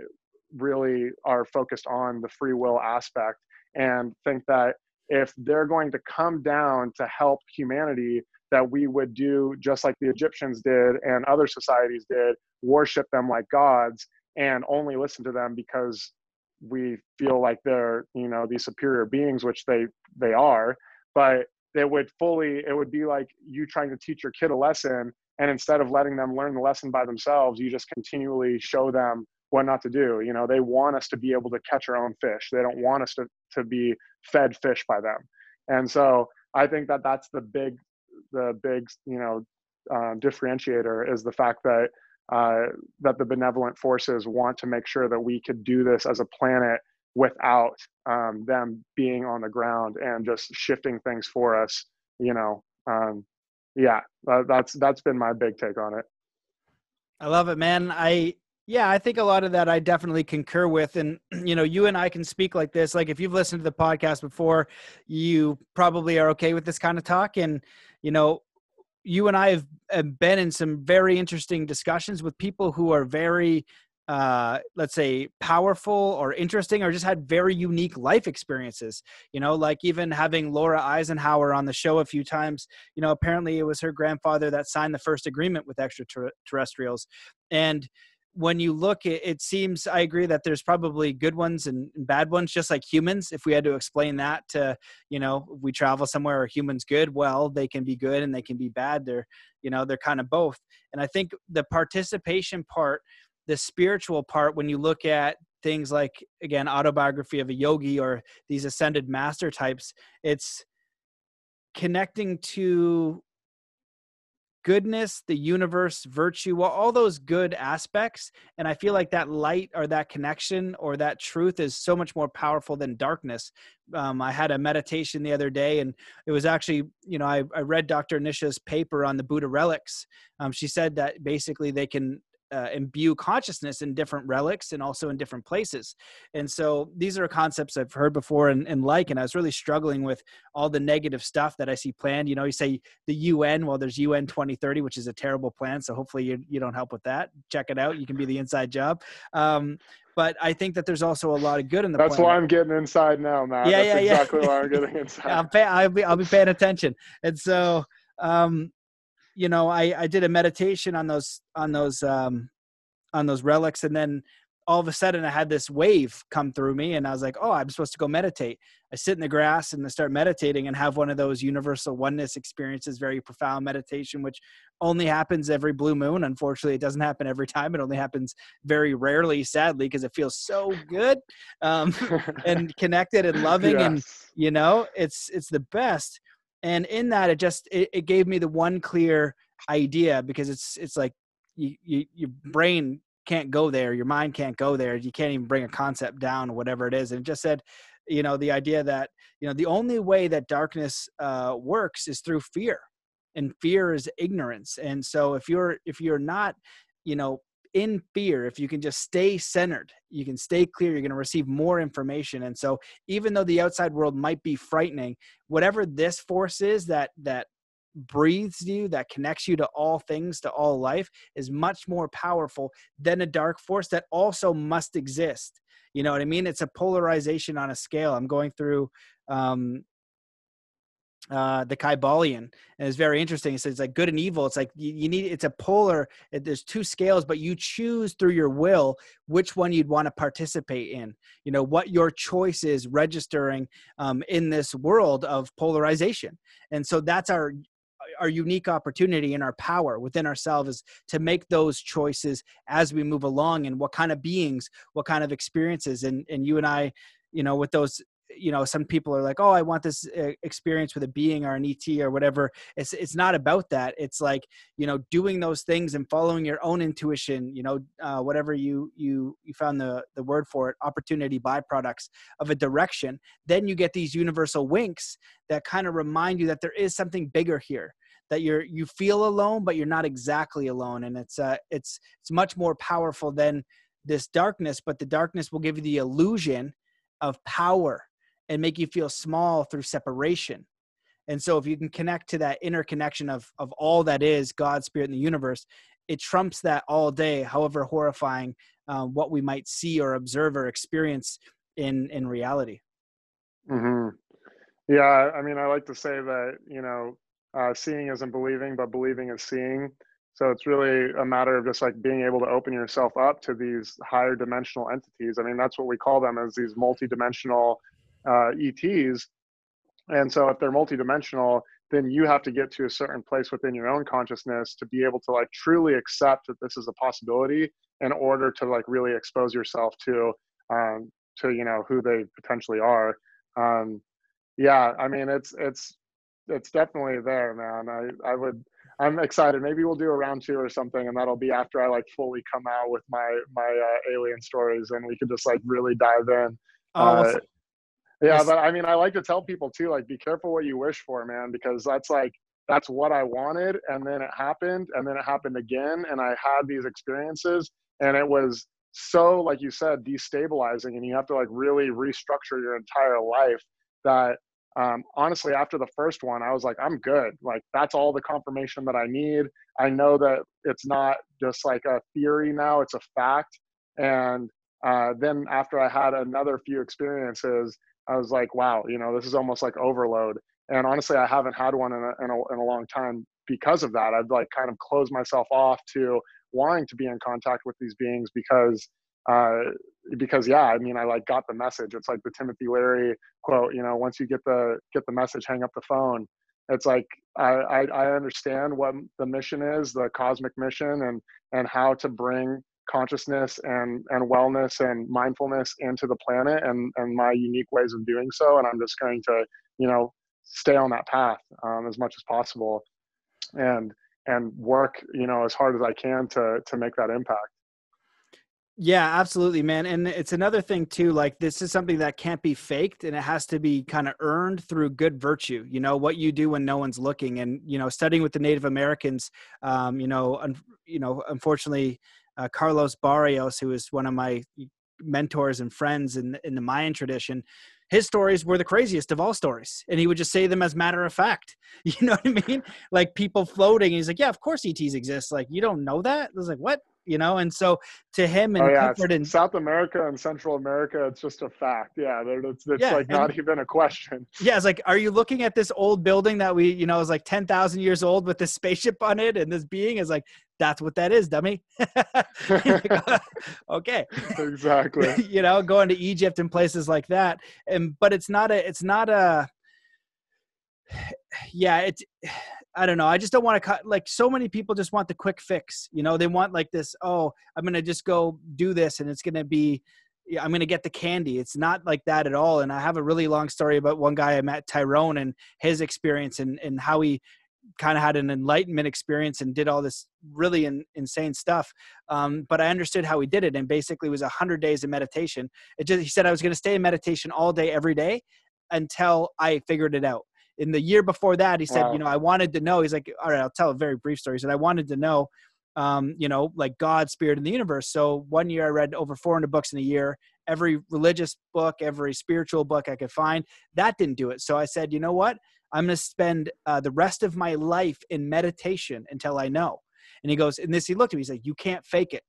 really are focused on the free will aspect and think that if they're going to come down to help humanity, that we would do just like the Egyptians did and other societies did, worship them like gods and only listen to them because we feel like they're you know these superior beings which they they are. But it would fully it would be like you trying to teach your kid a lesson and instead of letting them learn the lesson by themselves you just continually show them what not to do. You know they want us to be able to catch our own fish. They don't want us to, to be fed fish by them. And so i think that that's the big the big you know uh, differentiator is the fact that uh, that the benevolent forces want to make sure that we could do this as a planet without um, them being on the ground and just shifting things for us you know um, yeah that's that's been my big take on it I love it, man. I yeah, I think a lot of that I definitely concur with. And, <clears throat> you know, you and I can speak like this. Like, if you've listened to the podcast before, you probably are okay with this kind of talk. And, you know, you and I have, been in some very interesting discussions with people who are very, uh, let's say, powerful or interesting or just had very unique life experiences. You know, like even having Laura Eisenhower on the show a few times, you know, apparently it was her grandfather that signed the first agreement with extraterrestrials. And, when you look it, it seems i agree that there's probably good ones and, bad ones just like humans. If we had to explain that to you know we travel somewhere are humans good well they can be good and they can be bad. They're you know they're kind of both. And i think the participation part the spiritual part when you look at things like again autobiography of a yogi or these ascended master types it's connecting to goodness, the universe, virtue, all those good aspects. And I feel like that light or that connection or that truth is so much more powerful than darkness. Um, I had a meditation the other day, and it was actually, you know, I, I read Dr. Nisha's paper on the Buddha relics. Um, she said that basically they can uh, imbue consciousness in different relics and also in different places. And so these are concepts I've heard before and, and, like, and I was really struggling with all the negative stuff that I see planned. You know, you say the UN, well, there's UN 2030, which is a terrible plan. So hopefully you, you don't help with that. Check it out. You can be the inside job. Um, but I think that there's also a lot of good in the. That's planet. why I'm getting inside now, Matt. Yeah, That's yeah, exactly yeah. why I'm getting <laughs> inside. I'll, pay, I'll be I'll be paying attention, and so um, you know, I I did a meditation on those on those um on those relics and then all of a sudden I had this wave come through me and I was like, oh, I'm supposed to go meditate. I sit in the grass and I start meditating and have one of those universal oneness experiences, very profound meditation, which only happens every blue moon. Unfortunately, it doesn't happen every time. It only happens very rarely, sadly, because it feels so good um, <laughs> and connected and loving. Yes. And, you know, it's, it's the best. And in that, it just, it, it gave me the one clear idea because it's, it's like, you, you, your brain can't go there your mind can't go there you can't even bring a concept down whatever it is. And it just said you know the idea that you know the only way that darkness uh, works is through fear and fear is ignorance. And so if you're if you're not you know in fear if you can just stay centered you can stay clear you're going to receive more information and so even though the outside world might be frightening whatever this force is that that breathes you, that connects you to all things, to all life, is much more powerful than a dark force that also must exist. You know what I mean? It's a polarization on a scale. I'm going through um, uh, the Kybalion, and it's very interesting. It says it's like good and evil. It's like you, you need. It's a polar. It, there's two scales, but you choose through your will which one you'd want to participate in. You know what your choice is registering um, in this world of polarization, and so that's our our unique opportunity and our power within ourselves is to make those choices as we move along and what kind of beings what kind of experiences and and you and i you know with those you know some people are like oh i want this uh, experience with a being or an et or whatever. It's it's not about that. It's like you know doing those things and following your own intuition you know uh, whatever you you you found the the word for it opportunity byproducts of a direction. Then you get these universal winks that kind of remind you that there is something bigger here that you're you feel alone but you're not exactly alone. And it's uh it's it's much more powerful than this darkness but the darkness will give you the illusion of power and make you feel small through separation. And so if you can connect to that inner connection of of all that is God, spirit, and the universe, it trumps that all day, however horrifying um, what we might see or observe or experience in in reality. Mm-hmm. Yeah, I mean, I like to say that you know, uh, seeing isn't believing, but believing is seeing. So it's really a matter of just like being able to open yourself up to these higher dimensional entities. I mean, that's what we call them as these multi-dimensional uh, ETs. And so if they're multidimensional, then you have to get to a certain place within your own consciousness to be able to like truly accept that this is a possibility in order to like really expose yourself to um, to you know who they potentially are. Um, yeah, I mean it's it's it's definitely there, man. I I would I'm excited. Maybe we'll do a round two or something, and that'll be after I like fully come out with my my uh, alien stories, and we could just like really dive in. Oh, uh, yeah, but I mean, I like to tell people too, like, be careful what you wish for, man, because that's like that's what I wanted. And then it happened, and then it happened again. And I had these experiences, and it was so, like you said, destabilizing. And you have to like really restructure your entire life that um, honestly, after the first one, I was like, I'm good. Like, that's all the confirmation that I need. I know that it's not just like a theory now, it's a fact. And uh, then after I had another few experiences, I was like, wow, you know, this is almost like overload. And honestly, I haven't had one in a, in a, in a long time because of that. I've like kind of closed myself off to wanting to be in contact with these beings because uh, because yeah, I mean, I like got the message. It's like the Timothy Leary quote, you know, once you get the get the message, hang up the phone. It's like I, I, I understand what the mission is, the cosmic mission, and and how to bring consciousness and and wellness and mindfulness into the planet and and my unique ways of doing so. And I'm just going to you know stay on that path um, as much as possible, and and work you know as hard as I can to to make that impact. Yeah, absolutely, man. And it's another thing too, like this is something that can't be faked and it has to be kind of earned through good virtue. You know, what you do when no one's looking and, you know, studying with the Native Americans, um, you know, un- you know, unfortunately, uh, Carlos Barrios, who is one of my mentors and friends in, in the Mayan tradition, his stories were the craziest of all stories and he would just say them as matter of fact. <laughs> You know what i mean? Like people floating he's like yeah of course ets exist like you don't know that? I was like what? You know and so to him and oh, yeah. in south america and central america it's just a fact. Yeah it's, it's yeah, like not and, even a question. Yeah it's like are you looking at this old building that we you know is like 10,000 years old with this spaceship on it and this being? Is like that's what that is dummy <laughs> <laughs> okay exactly <laughs> you know going to egypt and places like that and but it's not a it's not a <sighs> yeah it's <sighs> I don't know. I just don't want to cut like so many people just want the quick fix. You know, they want like this, oh, I'm going to just go do this and it's going to be I'm going to get the candy. It's not like that at all. And I have a really long story about one guy I met, Tyrone, and his experience and, and how he kind of had an enlightenment experience and did all this really in, insane stuff. Um, but I understood how he did it. And basically was a hundred days of meditation. It just, he said I was going to stay in meditation all day, every day until I figured it out in the year before that, he said, wow. you know, I wanted to know. He's like, all right, I'll tell a very brief story. He said, I wanted to know, um, you know, like God, spirit, in the universe. So one year I read over 400 books in a year, every religious book, every spiritual book I could find. That didn't do it. So I said, you know what? I'm going to spend uh, the rest of my life in meditation until I know. And he goes, and this, he looked at me, he's like, you can't fake it.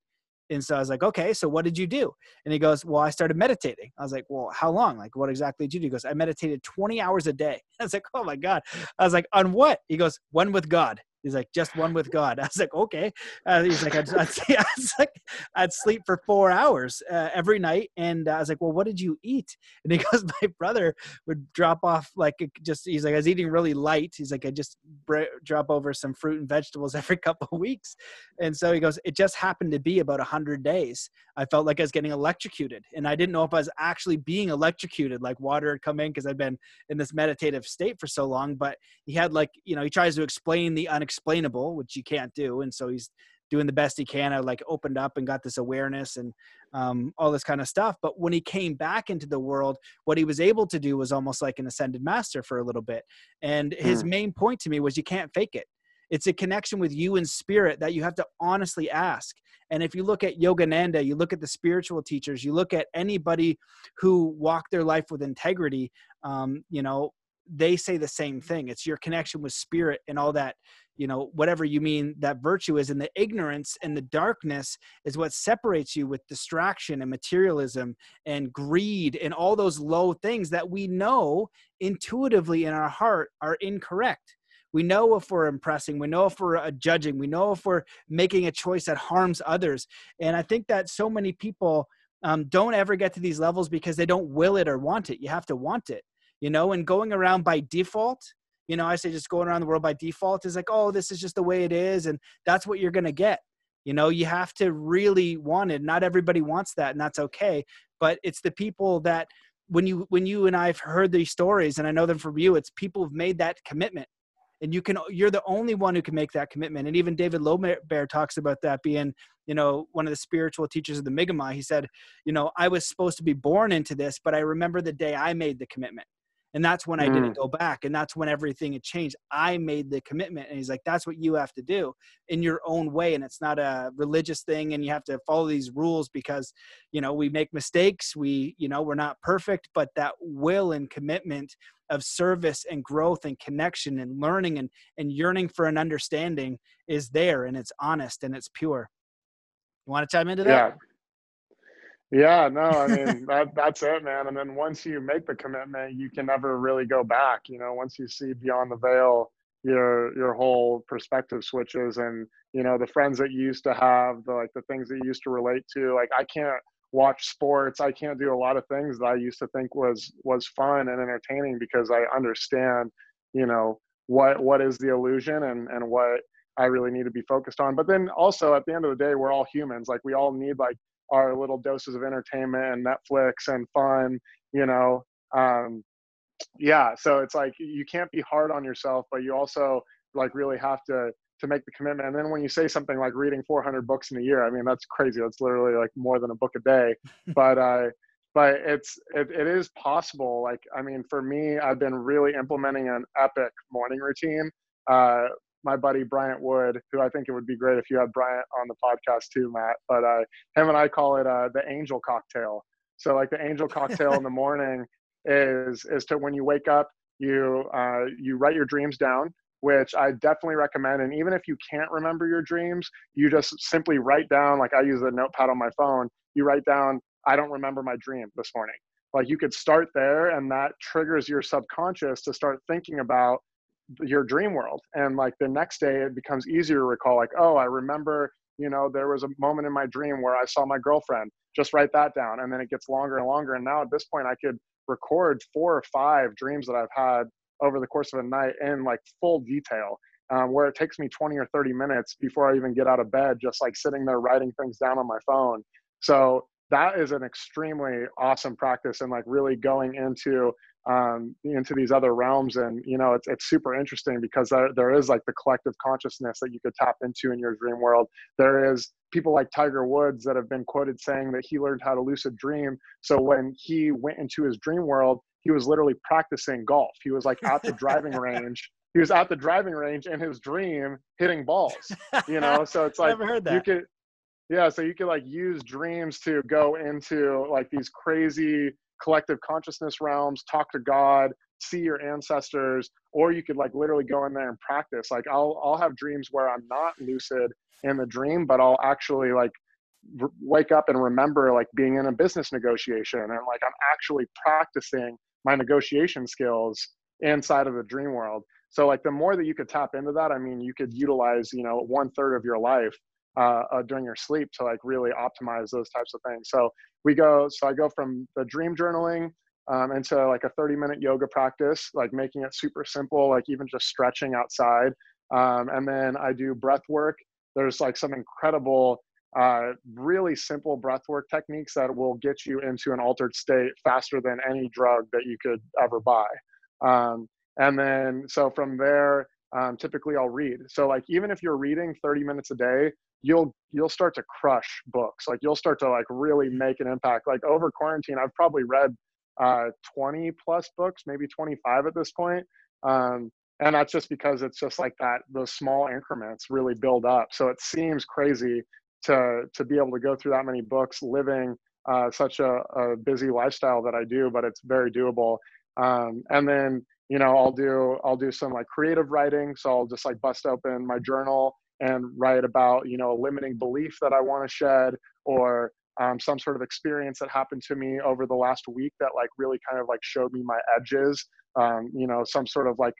And so I was like, okay, so what did you do? And he goes, well, I started meditating. I was like, well, how long? Like, what exactly did you do? He goes, I meditated 20 hours a day. <laughs> I was like, oh my God. I was like, on what? He goes, one with God. He's like, just one with God. <laughs> I was like, okay. Uh, he's like, I'd, I'd, <laughs> I was like, I'd sleep for four hours uh, every night. And I was like, well, what did you eat? <laughs> And he goes, my brother would drop off like just, he's like, I was eating really light. He's like, I just bre- drop over some fruit and vegetables every couple of weeks. And so he goes, it just happened to be about a hundred days. I felt like I was getting electrocuted and I didn't know if I was actually being electrocuted, like water had come in because I'd been in this meditative state for so long, but he had like, you know, he tries to explain the unexplainable explainable, which you can't do. And so he's doing the best he can. I like opened up and got this awareness and um, all this kind of stuff. But when he came back into the world, what he was able to do was almost like an ascended master for a little bit. And his mm. main point to me was you can't fake it. It's a connection with you in spirit that you have to honestly ask. And if you look at Yogananda, you look at the spiritual teachers, you look at anybody who walked their life with integrity, um, you know, they say the same thing. It's your connection with spirit and all that you know whatever you mean that virtue is and the ignorance and the darkness is what separates you with distraction and materialism and greed and all those low things that we know intuitively in our heart are incorrect. We know if we're impressing we know if we're uh, judging we know if we're making a choice that harms others. And i think that so many people um, don't ever get to these levels because they don't will it or want it. You have to want it you know and going around by default you know, I say just going around the world by default is like, oh, this is just the way it is. And that's what you're going to get. You know, you have to really want it. Not everybody wants that, and that's okay. But it's the people that when you when you and I've heard these stories, and I know them from you, it's people who've made that commitment. And you can you're the only one who can make that commitment. And even David Bear talks about that being, you know, one of the spiritual teachers of the Mi'kmaq. He said, you know, I was supposed to be born into this, but I remember the day I made the commitment and that's when i didn't mm. go back and that's when everything had changed. I made the commitment and he's like that's what you have to do in your own way and it's not a religious thing and you have to follow these rules because you know we make mistakes we you know we're not perfect but that will and commitment of service and growth and connection and learning and and yearning for an understanding is there and it's honest and it's pure. You want to chime into that? Yeah yeah, no, I mean that that's it, man. And then once you make the commitment, you can never really go back. You know, once you see beyond the veil, your your whole perspective switches, and you know the friends that you used to have, the like the things that you used to relate to. Like I can't watch sports. I can't do a lot of things that I used to think was was fun and entertaining because I understand, you know, what what is the illusion and and what I really need to be focused on. But then also at the end of the day, we're all humans. Like we all need like our little doses of entertainment and Netflix and fun, you know. Um, yeah, so it's like you can't be hard on yourself, but you also like really have to to make the commitment. And then when you say something like reading 400 books in a year, I mean that's crazy. That's literally like more than a book a day. <laughs> but uh, but it's it, it is possible. Like I mean, for me, I've been really implementing an epic morning routine. Uh, my buddy Bryant Wood, who I think it would be great if you had Bryant on the podcast too, Matt. But uh, him and I call it uh, the angel cocktail. So like the angel cocktail in the <laughs> morning is is to when you wake up, you uh, you write your dreams down, which I definitely recommend. And even if you can't remember your dreams, you just simply write down. Like I use a notepad on my phone. You write down, I don't remember my dream this morning. Like you could start there, and that triggers your subconscious to start thinking about your dream world and like the next day it becomes easier to recall like oh i remember you know there was a moment in my dream where i saw my girlfriend. Just write that down and then it gets longer and longer and now at this point i could record four or five dreams that i've had over the course of a night in like full detail um, where it takes me 20 or 30 minutes before i even get out of bed just like sitting there writing things down on my phone. So that is an extremely awesome practice and like really going into um, into these other realms. And you know it's, it's super interesting because there, there is like the collective consciousness that you could tap into in your dream world. There is people like tiger woods that have been quoted saying that he learned how to lucid dream. So when he went into his dream world he was literally practicing golf. He was like at the driving <laughs> range. He was at the driving range in his dream hitting balls you know? So it's <laughs> like you could yeah so you could like use dreams to go into like these crazy collective consciousness realms, talk to God, see your ancestors, or you could like literally go in there and practice. Like I'll I'll have dreams where I'm not lucid in the dream, but I'll actually like wake up and remember like being in a business negotiation and like I'm actually practicing my negotiation skills inside of the dream world. So like the more that you could tap into that, I mean, you could utilize you know one third of your life uh, uh, during your sleep to like really optimize those types of things. So we go, so I go from the dream journaling um, into like a 30 minute yoga practice, like making it super simple, like even just stretching outside. Um, and then I do breath work. There's like some incredible, uh, really simple breath work techniques that will get you into an altered state faster than any drug that you could ever buy. Um, and then, so from there, um, typically I'll read. So like even if you're reading 30 minutes a day, you'll you'll start to crush books. Like you'll start to like really make an impact. Like over quarantine, I've probably read uh, 20 plus books, maybe 25 at this point. Um, and that's just because it's just like that. Those small increments really build up. So it seems crazy to to be able to go through that many books, living uh, such a, a busy lifestyle that I do, but it's very doable. Um, and then you know i'll do i'll do some like creative writing. So i'll just like bust open my journal and write about you know a limiting belief that i want to shed or um, some sort of experience that happened to me over the last week that like really kind of like showed me my edges. Um, you know some sort of like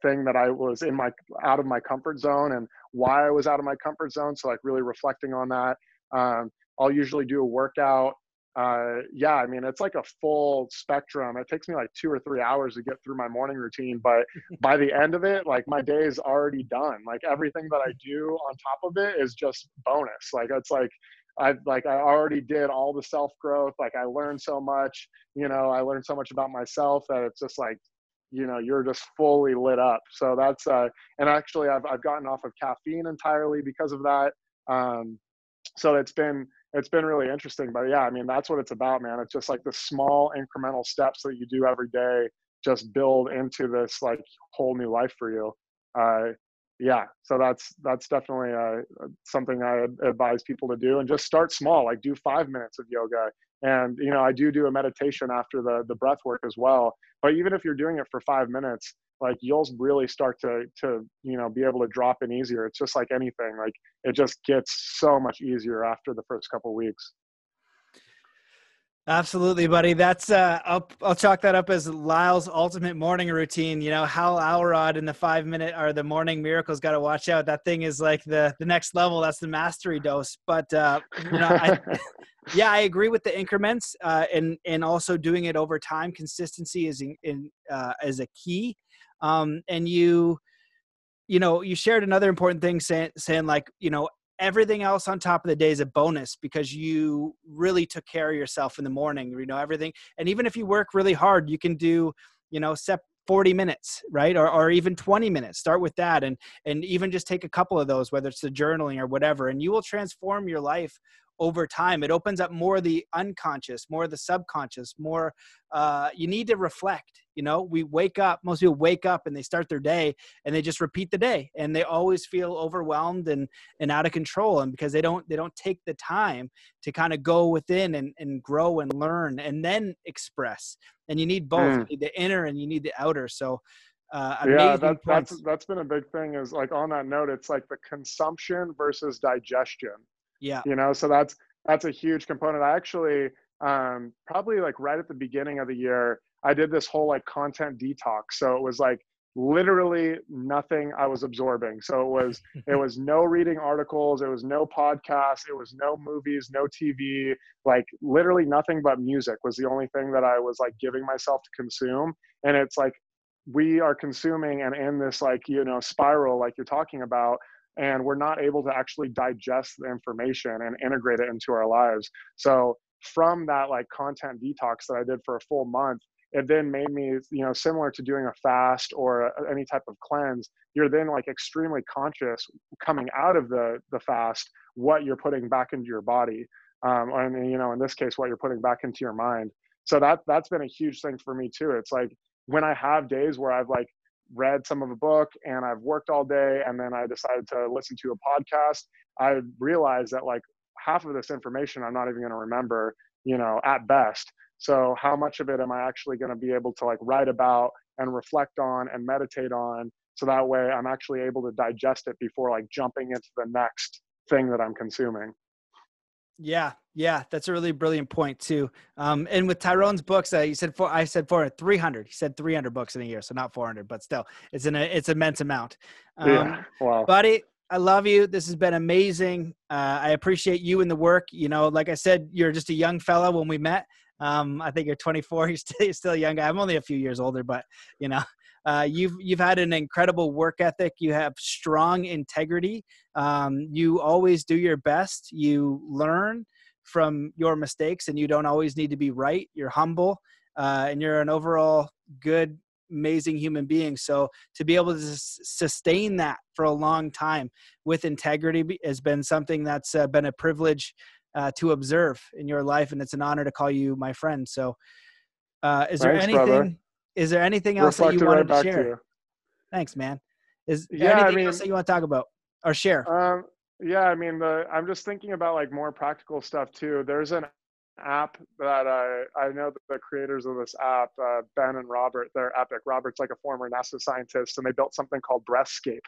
thing that i was in my out of my comfort zone and why i was out of my comfort zone. So like really reflecting on that. Um, i'll usually do a workout uh, yeah, I mean, it's like a full spectrum. It takes me like two or three hours to get through my morning routine, but <laughs> by the end of it, like my day is already done. Like everything that I do on top of it is just bonus. Like it's like I like I already did all the self growth. Like I learned so much. You know, I learned so much about myself that it's just like you know you're just fully lit up so that's uh and actually i've, I've gotten off of caffeine entirely because of that um so it's been it's been really interesting. But yeah, I mean, that's what it's about, man. It's just like the small incremental steps that you do every day just build into this like whole new life for you. Uh, yeah, so that's that's definitely uh, something I advise people to do, and just start small. Like do five minutes of yoga, and you know I do do a meditation after the the breath work as well. But even if you're doing it for five minutes, like you'll really start to to you know be able to drop in easier. It's just like anything, like it just gets so much easier after the first couple weeks. Absolutely, buddy. That's uh, I'll I'll chalk that up as Lyle's ultimate morning routine. You know, Hal Elrod in the five minute or the morning miracles. Got to watch out. That thing is like the the next level. That's the mastery dose. But uh, you know, I, <laughs> yeah, I agree with the increments uh, and and also doing it over time. Consistency is in, in uh, is a key. Um, and you, you know, you shared another important thing saying saying like you know everything else on top of the day is a bonus because you really took care of yourself in the morning you know everything. And even if you work really hard you can do you know set 40 minutes right? Or, or even 20 minutes. Start with that and and even just take a couple of those whether it's the journaling or whatever and you will transform your life over time it opens up more of the unconscious more of the subconscious more uh, you need to reflect you know we wake up most people wake up and they start their day and they just repeat the day and they always feel overwhelmed and and out of control and because they don't they don't take the time to kind of go within and, and grow and learn and then express and you need both mm. you need the inner and you need the outer so uh, yeah, that, that's that's been a big thing. Is like on that note, it's like the consumption versus digestion. Yeah, you know, so that's that's a huge component. I actually um, probably like right at the beginning of the year, I did this whole like content detox. So it was like literally nothing I was absorbing. So it was <laughs> it was no reading articles, it was no podcasts, it was no movies, no TV, like literally nothing but music was the only thing that I was like giving myself to consume. And it's like we are consuming and in this like, you know, spiral like you're talking about and we're not able to actually digest the information and integrate it into our lives. So from that like content detox that I did for a full month, it then made me, you know, similar to doing a fast or a, any type of cleanse. You're then like extremely conscious coming out of the the fast what you're putting back into your body, um, and you know, in this case, what you're putting back into your mind. So that that's been a huge thing for me too. It's like when I have days where I've like read some of a book and I've worked all day and then I decided to listen to a podcast, I realized that like half of this information I'm not even going to remember, you know, at best. So how much of it am I actually going to be able to like write about and reflect on and meditate on so that way I'm actually able to digest it before like jumping into the next thing that I'm consuming. Yeah, yeah, that's a really brilliant point too. Um, and with Tyrone's books, uh, you said four. I said four, 300. He said 300 books in a year, so not 400, but still, it's an it's immense amount. Um, yeah, wow, buddy. I love you. This has been amazing. Uh, I appreciate you and the work. You know, like I said, you're just a young fella when we met. Um, I think you're 24. <laughs> You're still, you're still a young guy. I'm only a few years older, but you know, uh, you've you've had an incredible work ethic. You have strong integrity. Um, you always do your best. You learn from your mistakes, and you don't always need to be right. You're humble, uh, and you're an overall good amazing human being. So to be able to sustain that for a long time with integrity has been something that's uh, been a privilege uh, to observe in your life, and it's an honor to call you my friend. So, uh, is there anything? Brother. Is there anything else that you wanted right to share? To Thanks, man. Is yeah, anything I mean, else that you want to talk about or share? Um, yeah, I mean, the I'm just thinking about like more practical stuff too. There's an app that I I know that the creators of this app, uh, Ben and Robert, they're epic. Robert's like a former NASA scientist, and they built something called Breathscape.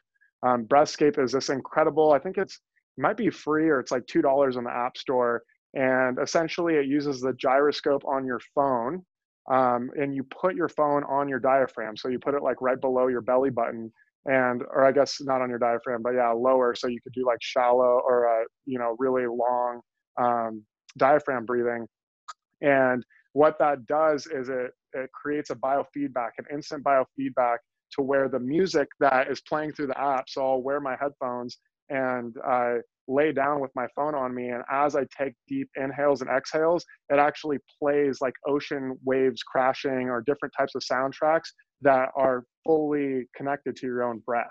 Um, Breathscape is this incredible. I think it's it might be free or it's like two dollars in the App Store, and essentially it uses the gyroscope on your phone, um, and you put your phone on your diaphragm. So you put it like right below your belly button, and or I guess not on your diaphragm, but yeah, lower. So you could do like shallow or uh, you know really long um, diaphragm breathing. And what that does is it, it creates a biofeedback, an instant biofeedback to where the music that is playing through the app, so I'll wear my headphones and I lay down with my phone on me. And as I take deep inhales and exhales, it actually plays like ocean waves crashing or different types of soundtracks that are fully connected to your own breath.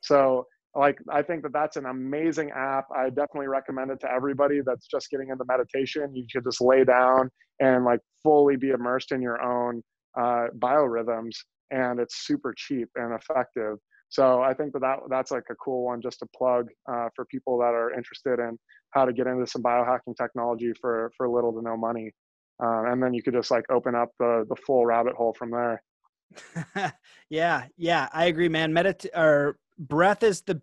So like i think that that's an amazing app i definitely recommend it to everybody that's just getting into meditation you could just lay down and like fully be immersed in your own uh, biorhythms, and it's super cheap and effective. So I think that, that that's like a cool one just to plug uh, for people that are interested in how to get into some biohacking technology for for little to no money. Um, and then you could just like open up the the full rabbit hole from there. <laughs> yeah, yeah, I agree, man. Medit or breath is the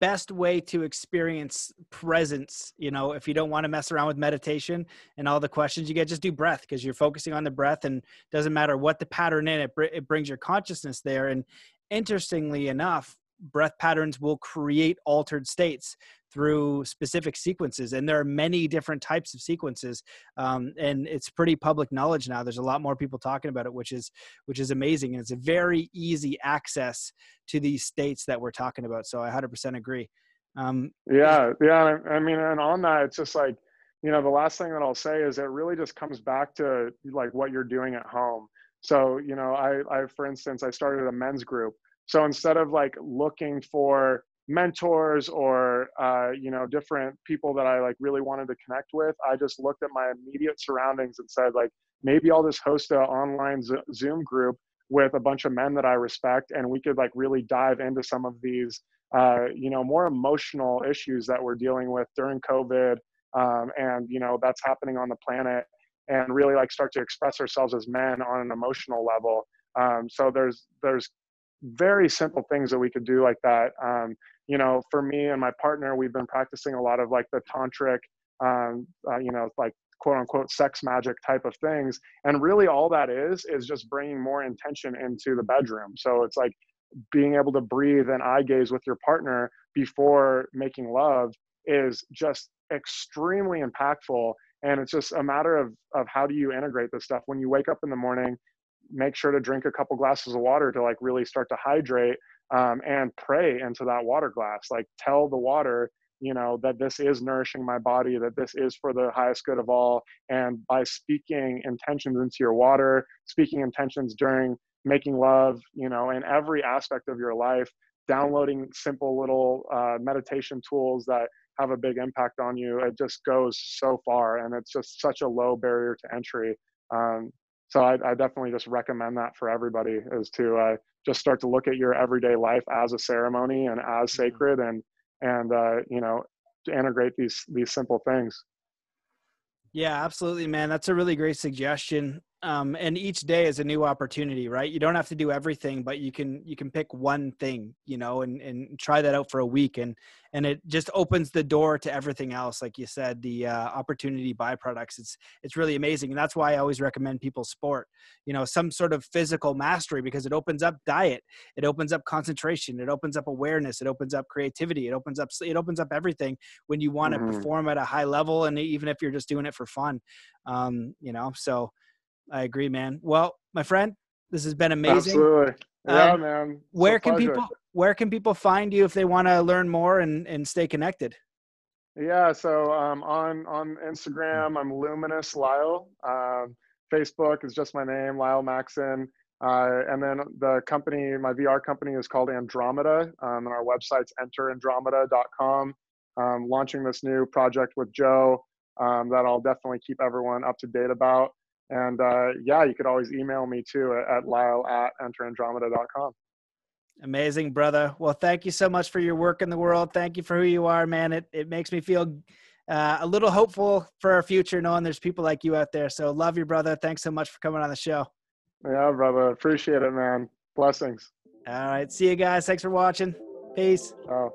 best way to experience presence you know if you don't want to mess around with meditation and all the questions you get just do breath because you're focusing on the breath and doesn't matter what the pattern in it it brings your consciousness there and interestingly enough breath patterns will create altered states through specific sequences and there are many different types of sequences um, and it's pretty public knowledge now. There's a lot more people talking about it which is which is amazing and it's a very easy access to these states that we're talking about so i 100% agree. Um, yeah yeah. i mean and on that it's just like you know the last thing that i'll say is it really just comes back to like what you're doing at home so you know i i for instance i started a men's group. So instead of like looking for mentors or uh, you know different people that I like really wanted to connect with, I just looked at my immediate surroundings and said like maybe I'll just host an online Zoom group with a bunch of men that I respect, and we could like really dive into some of these uh, you know more emotional issues that we're dealing with during COVID, um, and you know that's happening on the planet, and really like start to express ourselves as men on an emotional level. Um, so there's there's very simple things that we could do like that. Um, you know, for me and my partner, we've been practicing a lot of like the tantric, um, uh, you know, like quote unquote sex magic type of things. And really all that is, is just bringing more intention into the bedroom. So it's like being able to breathe and eye gaze with your partner before making love is just extremely impactful. And it's just a matter of, of how do you integrate this stuff. When you wake up in the morning, make sure to drink a couple glasses of water to like really start to hydrate um, and pray into that water glass. Like tell the water you know that this is nourishing my body that this is for the highest good of all. And by speaking intentions into your water speaking intentions during making love you know in every aspect of your life downloading simple little uh, meditation tools that have a big impact on you it just goes so far and it's just such a low barrier to entry um, so I, I, definitely just recommend that for everybody is to uh, just start to look at your everyday life as a ceremony and as mm-hmm. sacred and and uh, you know to integrate these these simple things yeah absolutely man that's a really great suggestion um, and each day is a new opportunity right you don't have to do everything but you can you can pick one thing you know and and try that out for a week and and it just opens the door to everything else like you said the uh, opportunity byproducts it's it's really amazing and that's why i always recommend people sport you know some sort of physical mastery because it opens up diet it opens up concentration it opens up awareness it opens up creativity it opens up it opens up everything when you want to mm-hmm. perform at a high level and even if you're just doing it for fun um, you know so I agree, man. Well, my friend, this has been amazing. Absolutely. Yeah, um, man. Where can pleasure. people where can people find you if they want to learn more and, and stay connected? Yeah, so um, on on Instagram, I'm Luminous Lyle. Um, Facebook is just my name, Lyle Maxon. Uh, and then the company, my VR company is called Andromeda, um, and our website's enterandromeda.com. Um, launching this new project with Joe um, that I'll definitely keep everyone up to date about. And uh, yeah, you could always email me too at, at lyle at enterandromeda.com. Amazing, brother. Well, thank you so much for your work in the world. Thank you for who you are, man. It, it makes me feel uh, a little hopeful for our future knowing there's people like you out there. So love you, brother. Thanks so much for coming on the show. Yeah, brother. Appreciate it, man. Blessings. All right. See you guys. Thanks for watching. Peace. Oh.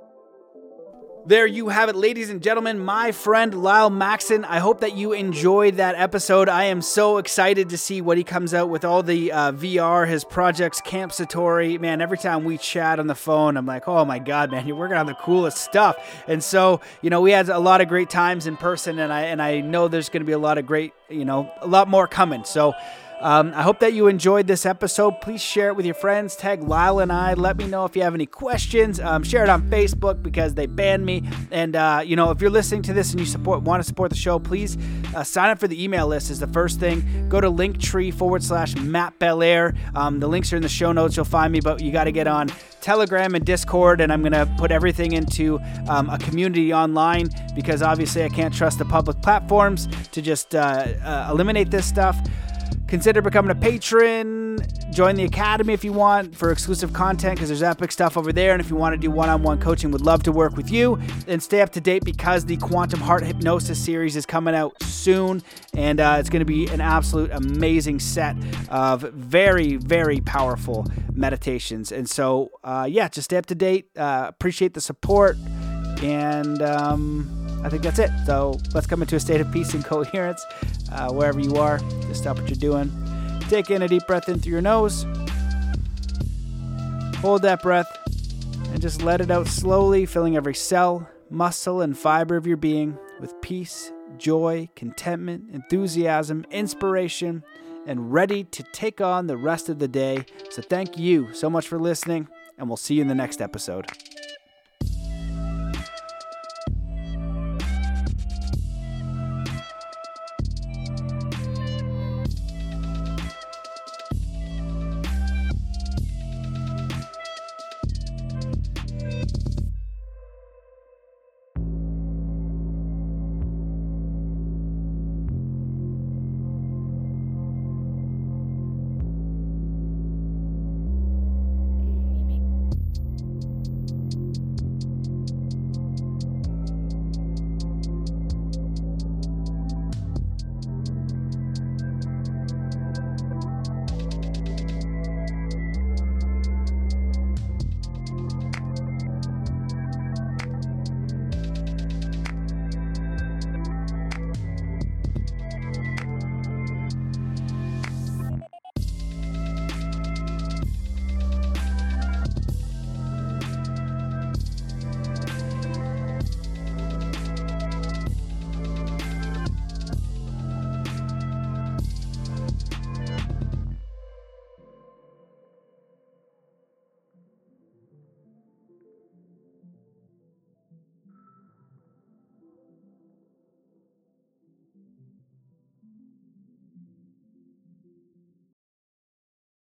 There you have it, ladies and gentlemen. My friend Lyle Maxon. I hope that you enjoyed that episode. I am so excited to see what he comes out with all the uh, VR, his projects, Camp Satori. Man, every time we chat on the phone, I'm like, oh my God, man, you're working on the coolest stuff. And so, you know, we had a lot of great times in person, and I and I know there's going to be a lot of great, you know, a lot more coming. So. Um, I hope that you enjoyed this episode. Please share it with your friends. Tag Lyle and I. Let me know if you have any questions. Um, share it on Facebook because they banned me. And uh, you know, if you're listening to this and you support want to support the show, please uh, sign up for the email list. Is the first thing. Go to Linktree forward slash Matt Belair. Um, the links are in the show notes. You'll find me, but you got to get on Telegram and Discord, and I'm gonna put everything into um, a community online because obviously I can't trust the public platforms to just uh, uh eliminate this stuff Consider becoming a patron. Join the academy if you want for exclusive content because there's epic stuff over there. And if you want to do one on one coaching, would love to work with you. And stay up to date because the Quantum Heart Hypnosis series is coming out soon. And uh, it's going to be an absolute amazing set of very, very powerful meditations. And so, uh, yeah, just stay up to date. Uh, appreciate the support. And um, I think that's it. So let's come into a state of peace and <laughs> coherence uh, wherever you are. Just stop what you're doing. Take in a deep breath in through your nose. Hold that breath and just let it out slowly, filling every cell, muscle, and fiber of your being with peace, joy, contentment, enthusiasm, inspiration, and ready to take on the rest of the day. So, thank you so much for listening, and we'll see you in the next episode.